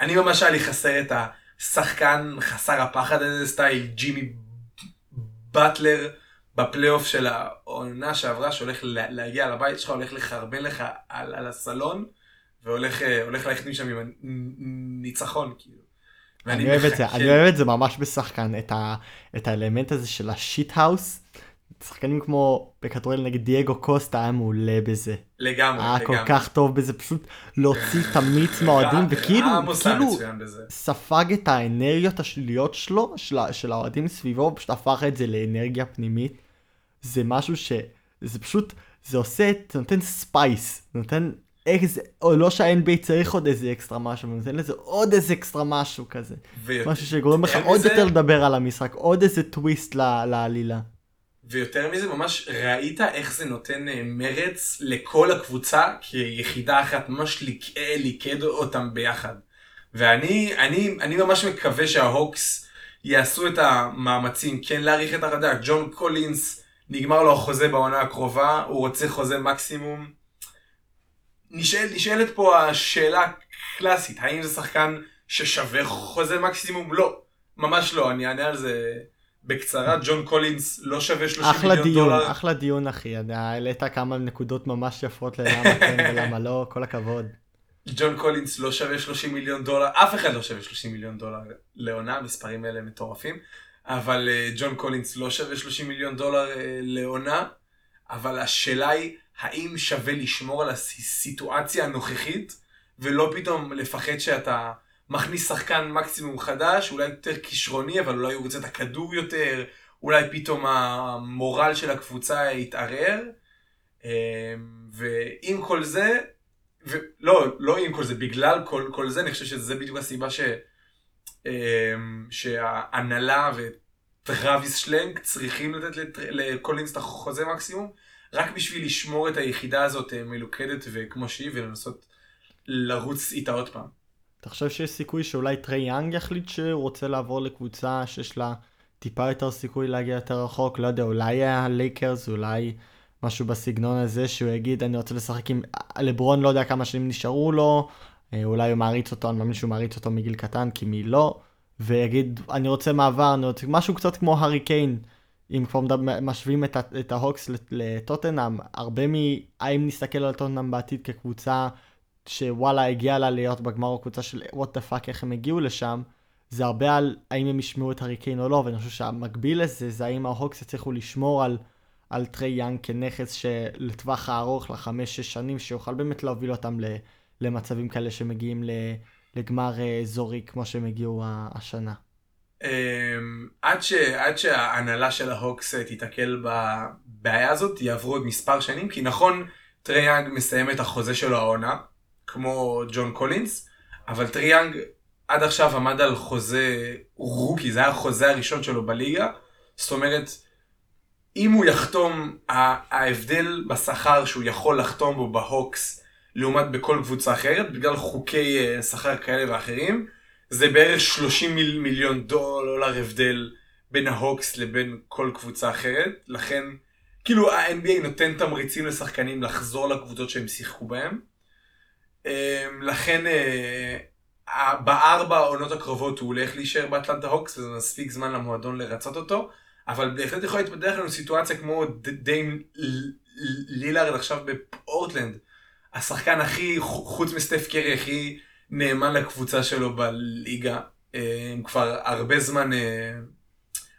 אני ממש היה לי חסר את השחקן חסר הפחד הזה סטייל ג'ימי באטלר בפלייאוף של העונה שעברה שהולך לה- להגיע לבית שלך, הולך לחרבן לך על, על הסלון והולך אה, להחתים שם עם הניצחון כאילו. אני אוהב את זה, אני אוהב את זה ממש בשחקן, את, ה, את האלמנט הזה של השיט האוס. שחקנים כמו בכדורגל נגד דייגו קוסטה היה מעולה בזה. לגמרי, היה כל לגמרי. כך טוב בזה, פשוט להוציא את המיץ מהאוהדים, וכאילו, כאילו. ספג את האנרגיות השליליות שלו, של, האוהדים סביבו, פשוט הפך את זה לאנרגיה פנימית. זה משהו ש... זה פשוט, זה עושה, זה נותן spice, זה נותן איזה, או לא שה-NBA צריך עוד איזה אקסטרה משהו, זה נותן לזה עוד איזה אקסטרה משהו כזה. ויותר- משהו שגורם לך עוד מזה- יותר לדבר על המשחק, עוד איזה טוויסט ל- לעלילה. ויותר מזה, ממש ראית איך זה נותן אה, מרץ לכל הקבוצה כיחידה אחת, ממש ליק- אה, ליכד אותם ביחד. ואני אני, אני ממש מקווה שההוקס יעשו את המאמצים כן להאריך את הרדאק. ג'ון קולינס, נגמר לו החוזה בעונה הקרובה, הוא רוצה חוזה מקסימום. נשאל, נשאלת פה השאלה הקלאסית, האם זה שחקן ששווה חוזה מקסימום? לא, ממש לא, אני אענה על זה בקצרה. ג'ון קולינס לא שווה 30 אחלה מיליון דיון, דולר. אחלה דיון אחי, העלית כמה נקודות ממש יפות ללמה כן ולמה לא, כל הכבוד. ג'ון קולינס לא שווה 30 מיליון דולר, אף אחד לא שווה 30 מיליון דולר לעונה, המספרים האלה מטורפים. אבל אה, ג'ון קולינס לא שווה 30 מיליון דולר אה, לעונה, אבל השאלה היא, האם שווה לשמור על הסיטואציה הנוכחית, ולא פתאום לפחד שאתה מכניס שחקן מקסימום חדש, אולי יותר כישרוני, אבל אולי הוא רוצה את הכדור יותר, אולי פתאום המורל של הקבוצה יתערער. אמ, ועם כל זה, ולא, לא עם כל זה, בגלל כל, כל זה, אני חושב שזה בדיוק הסיבה ש, אמ, שההנהלה וטרוויס שלנק צריכים לתת לקולינס את החוזה מקסימום, רק בשביל לשמור את היחידה הזאת אה, מלוכדת וכמו שהיא, ולנסות לרוץ איתה עוד פעם. אתה חושב שיש סיכוי שאולי טרי יאנג יחליט שהוא רוצה לעבור לקבוצה שיש לה טיפה יותר סיכוי להגיע יותר רחוק? לא יודע, אולי הלייקרס, אולי משהו בסגנון הזה, שהוא יגיד, אני רוצה לשחק עם... לברון לא יודע כמה שנים נשארו לו, אה, אולי הוא מעריץ אותו, אני מאמין שהוא מעריץ אותו מגיל קטן, כי מי לא, ויגיד, אני רוצה מעבר, אני רוצה... משהו קצת כמו הארי קיין. אם כבר משווים את, ההוקס לט- לטוטנאם, הרבה מ... האם נסתכל על טוטנאם בעתיד כקבוצה שוואלה הגיעה לה להיות בגמר או קבוצה של what the fuck איך הם הגיעו לשם, זה הרבה על האם הם ישמרו את הארי קיין או לא, ואני חושב שהמקביל לזה זה האם ההוקס יצליחו לשמור על, על טרי יאנג כנכס שלטווח הארוך, לחמש-שש שנים, שיוכל באמת להוביל אותם ל, למצבים כאלה שמגיעים ל, לגמר אה, אזורי כמו שהם הגיעו השנה. אמ, עד, ש, עד שההנהלה של ההוקס אה, תיתקל בבעיה הזאת, יעברו עוד מספר שנים, כי נכון, טרי יאנג מסיים את החוזה שלו העונה, כמו ג'ון קולינס, אבל טרי יאנג עד עכשיו עמד על חוזה rookie, זה היה החוזה הראשון שלו בליגה, זאת אומרת, אם הוא יחתום, ההבדל בשכר שהוא יכול לחתום בו בהוקס, לעומת בכל קבוצה אחרת, בגלל חוקי אה, שכר כאלה ואחרים, זה בערך 30 מיל, מיליון דולר הבדל בין ההוקס לבין כל קבוצה אחרת, לכן כאילו ה-NBA נותן תמריצים לשחקנים לחזור לקבוצות שהם שיחקו בהם. אמ, לכן אה, בארבע העונות הקרובות הוא הולך להישאר באטלנטה הוקס וזה מספיק זמן למועדון לרצות אותו, אבל בהחלט יכול להתפתח לנו סיטואציה כמו דיים לילארד עכשיו בפורטלנד, השחקן הכי, חוץ מסטף קרי, הכי נאמן לקבוצה שלו בליגה. אה, כבר הרבה זמן אה,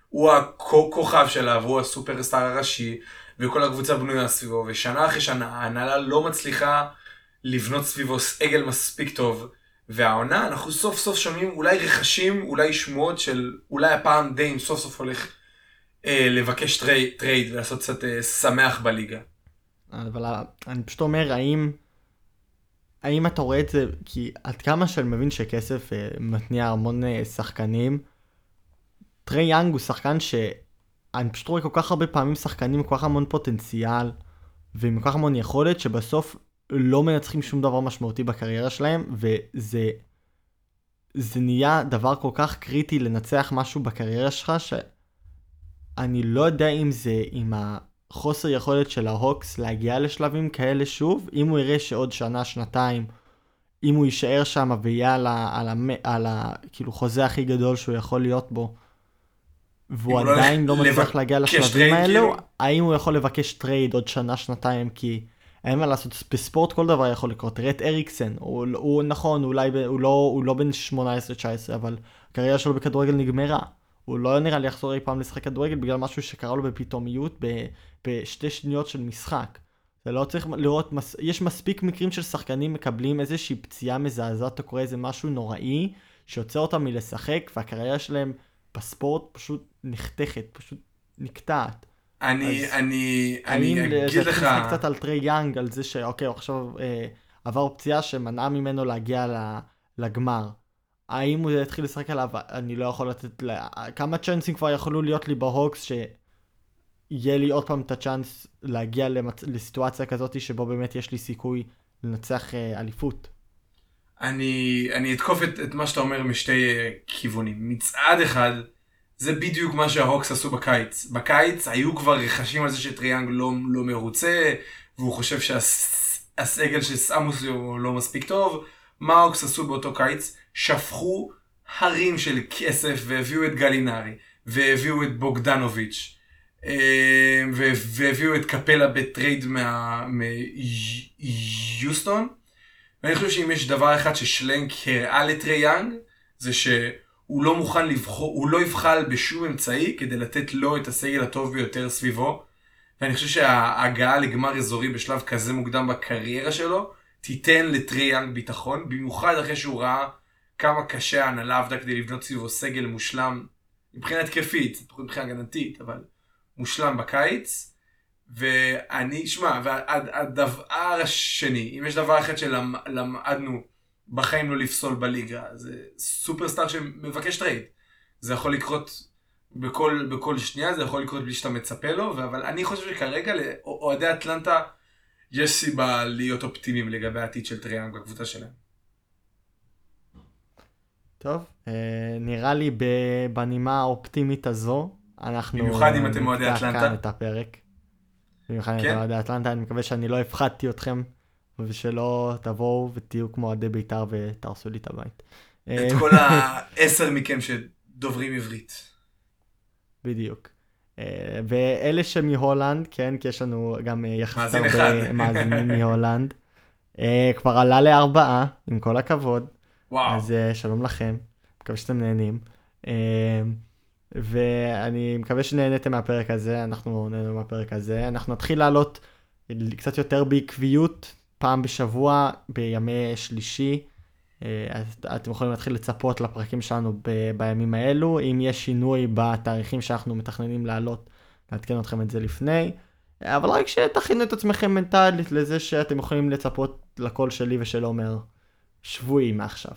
הוא הכוכב שלה והוא הסופרסטאר הראשי וכל הקבוצה בנויה סביבו ושנה אחרי שנה ההנהלה לא מצליחה לבנות סביבו סגל מספיק טוב והעונה אנחנו סוף סוף שומעים אולי רכשים אולי שמועות של אולי הפעם דיים סוף סוף הולך אה, לבקש טרי, טרייד ולעשות קצת אה, שמח בליגה. אבל ה- אני פשוט אומר, האם, האם אתה רואה את זה, כי עד כמה שאני מבין שכסף אה, מתניע המון אה, שחקנים, טרי יאנג הוא שחקן שאני פשוט רואה כל כך הרבה פעמים שחקנים עם כל כך המון פוטנציאל, ועם כל כך המון יכולת, שבסוף לא מנצחים שום דבר משמעותי בקריירה שלהם, וזה זה נהיה דבר כל כך קריטי לנצח משהו בקריירה שלך, שאני לא יודע אם זה עם החוסר יכולת של ההוקס להגיע לשלבים כאלה שוב, אם הוא יראה שעוד שנה, שנתיים, אם הוא יישאר שם ויהיה על ה... על ה... על ה... כאילו חוזה הכי גדול שהוא יכול להיות בו, והוא לא עדיין לא לבקש מצליח להגיע טרייד, לשלבים האלו, כאילו? האם הוא יכול לבקש טרייד עוד שנה, שנתיים, כי אין מה לעשות, בספורט כל דבר יכול לקרות. תראה את אריקסן, הוא, הוא נכון, אולי הוא, לא, הוא לא בן 18-19, אבל הקריירה שלו בכדורגל נגמרה. הוא לא נראה לי יחזור אי פעם לשחק כדורגל בגלל משהו שקרה לו בפתאומיות ב, בשתי שניות של משחק. זה לא צריך לראות, מס, יש מספיק מקרים של שחקנים מקבלים איזושהי פציעה מזעזעת או קורה איזה משהו נוראי שעוצר אותם מלשחק והקריירה שלהם בספורט פשוט נחתכת, פשוט נקטעת. אני, אני, האם אני אגיד לך... לשחק קצת על טרי יאנג, על זה שאוקיי, עכשיו אה, עבר פציעה שמנעה ממנו להגיע לגמר. האם הוא יתחיל לשחק עליו? אני לא יכול לתת... לה... כמה צ'אנסים כבר יכולו להיות לי בהוקס שיהיה לי עוד פעם את הצ'אנס להגיע למצ... לסיטואציה כזאת שבו באמת יש לי סיכוי לנצח אה, אליפות. אני, אני אתקוף את, את מה שאתה אומר משתי אה, כיוונים. מצד אחד, זה בדיוק מה שההוקס עשו בקיץ. בקיץ היו כבר רחשים על זה שטרי יאנג לא, לא מרוצה, והוא חושב שהסגל ששמו לו לא מספיק טוב. מה ההוקס עשו באותו קיץ? שפכו הרים של כסף והביאו את גלינרי, והביאו את בוגדנוביץ', אה, והביאו את קפלה בטרייד מיוסטון. ואני חושב שאם יש דבר אחד ששלנק הראה לטרי יאנג, זה שהוא לא מוכן לבחור, הוא לא יבחל בשום אמצעי כדי לתת לו את הסגל הטוב ביותר סביבו. ואני חושב שההגעה לגמר אזורי בשלב כזה מוקדם בקריירה שלו, תיתן לטרי יאנג ביטחון, במיוחד אחרי שהוא ראה כמה קשה ההנהלה עבדה כדי לבנות סביבו סגל מושלם, מבחינה התקפית, מבחינה הגנתית, אבל מושלם בקיץ. ואני, שמע, והדבר השני, אם יש דבר אחד שלמדנו בחיים לא לפסול בליגה, זה סופרסטאר שמבקש טרייד. זה יכול לקרות בכל, בכל שנייה, זה יכול לקרות בלי שאתה מצפה לו, אבל אני חושב שכרגע לאוהדי אטלנטה יש סיבה להיות אופטימיים לגבי העתיד של טרי יאנג בקבוצה שלהם. טוב, אה, נראה לי בנימה האופטימית הזו, אנחנו... במיוחד אם אתם אוהדי אטלנטה. כאן את הפרק. במיוחד אם כן. אתם אוהדי אטלנטה, אני מקווה שאני לא הפחדתי אתכם, ושלא תבואו ותהיו כמו אוהדי בית"ר ותהרסו לי את הבית. את אה, כל העשר מכם שדוברים עברית. בדיוק. אה, ואלה שמהולנד, כן, כי יש לנו גם אה, יחסית הרבה. מאזינים מהולנד, כבר עלה לארבעה, עם כל הכבוד. וואו. אז שלום לכם, מקווה שאתם נהנים. ואני מקווה שנהניתם מהפרק הזה, אנחנו נהנינו מהפרק הזה. אנחנו נתחיל לעלות קצת יותר בעקביות, פעם בשבוע, בימי שלישי. אה, אז אתם יכולים להתחיל לצפות לפרקים שלנו ב- בימים האלו. אם יש שינוי בתאריכים שאנחנו מתכננים לעלות, נעדכן אתכם את זה לפני. אבל רק שתכינו את עצמכם מנטלית לזה שאתם יכולים לצפות לקול שלי ושל עומר שבועי מעכשיו.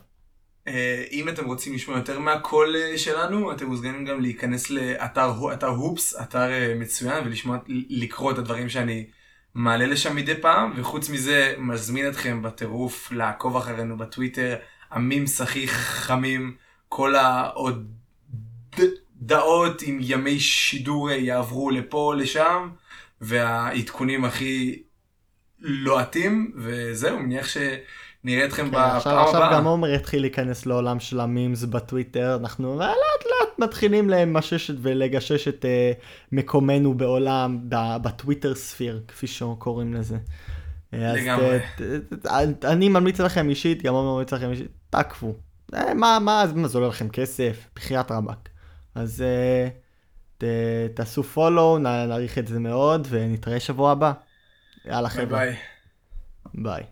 אה, אם אתם רוצים לשמוע יותר מהקול אה, שלנו, אתם מוזמנים גם להיכנס לאתר אתר הופס, אתר מצוין, ולשמוע, לקרוא את הדברים שאני מעלה לשם מדי פעם, וחוץ מזה, מזמין אתכם בטירוף לעקוב אחרינו בטוויטר, המימס הכי חמים, כל ההודעות עם ימי שידור יעברו לפה, לשם, והעדכונים הכי לוהטים, וזהו, מניח שנראה אתכם כן, בפעם עכשיו, עכשיו הבאה. גם עומר יתחיל להיכנס לעולם של המימס בטוויטר, אנחנו לאט לאט מתחילים למשש ולגשש את אה, מקומנו בעולם, בטוויטר ספיר, כפי שקוראים לזה. אה, אז לגמרי. ת- ת- אני ממליץ לכם אישית, גם עומר ממליץ לכם אישית, תעקבו. אה, מה, מה, מה זה עולה לכם כסף? בחייאת רבאק. אז אה, ת, תעשו פולו, נעריך את זה מאוד, ונתראה שבוע הבא. יאללה חבר'ה, ביי. ביי.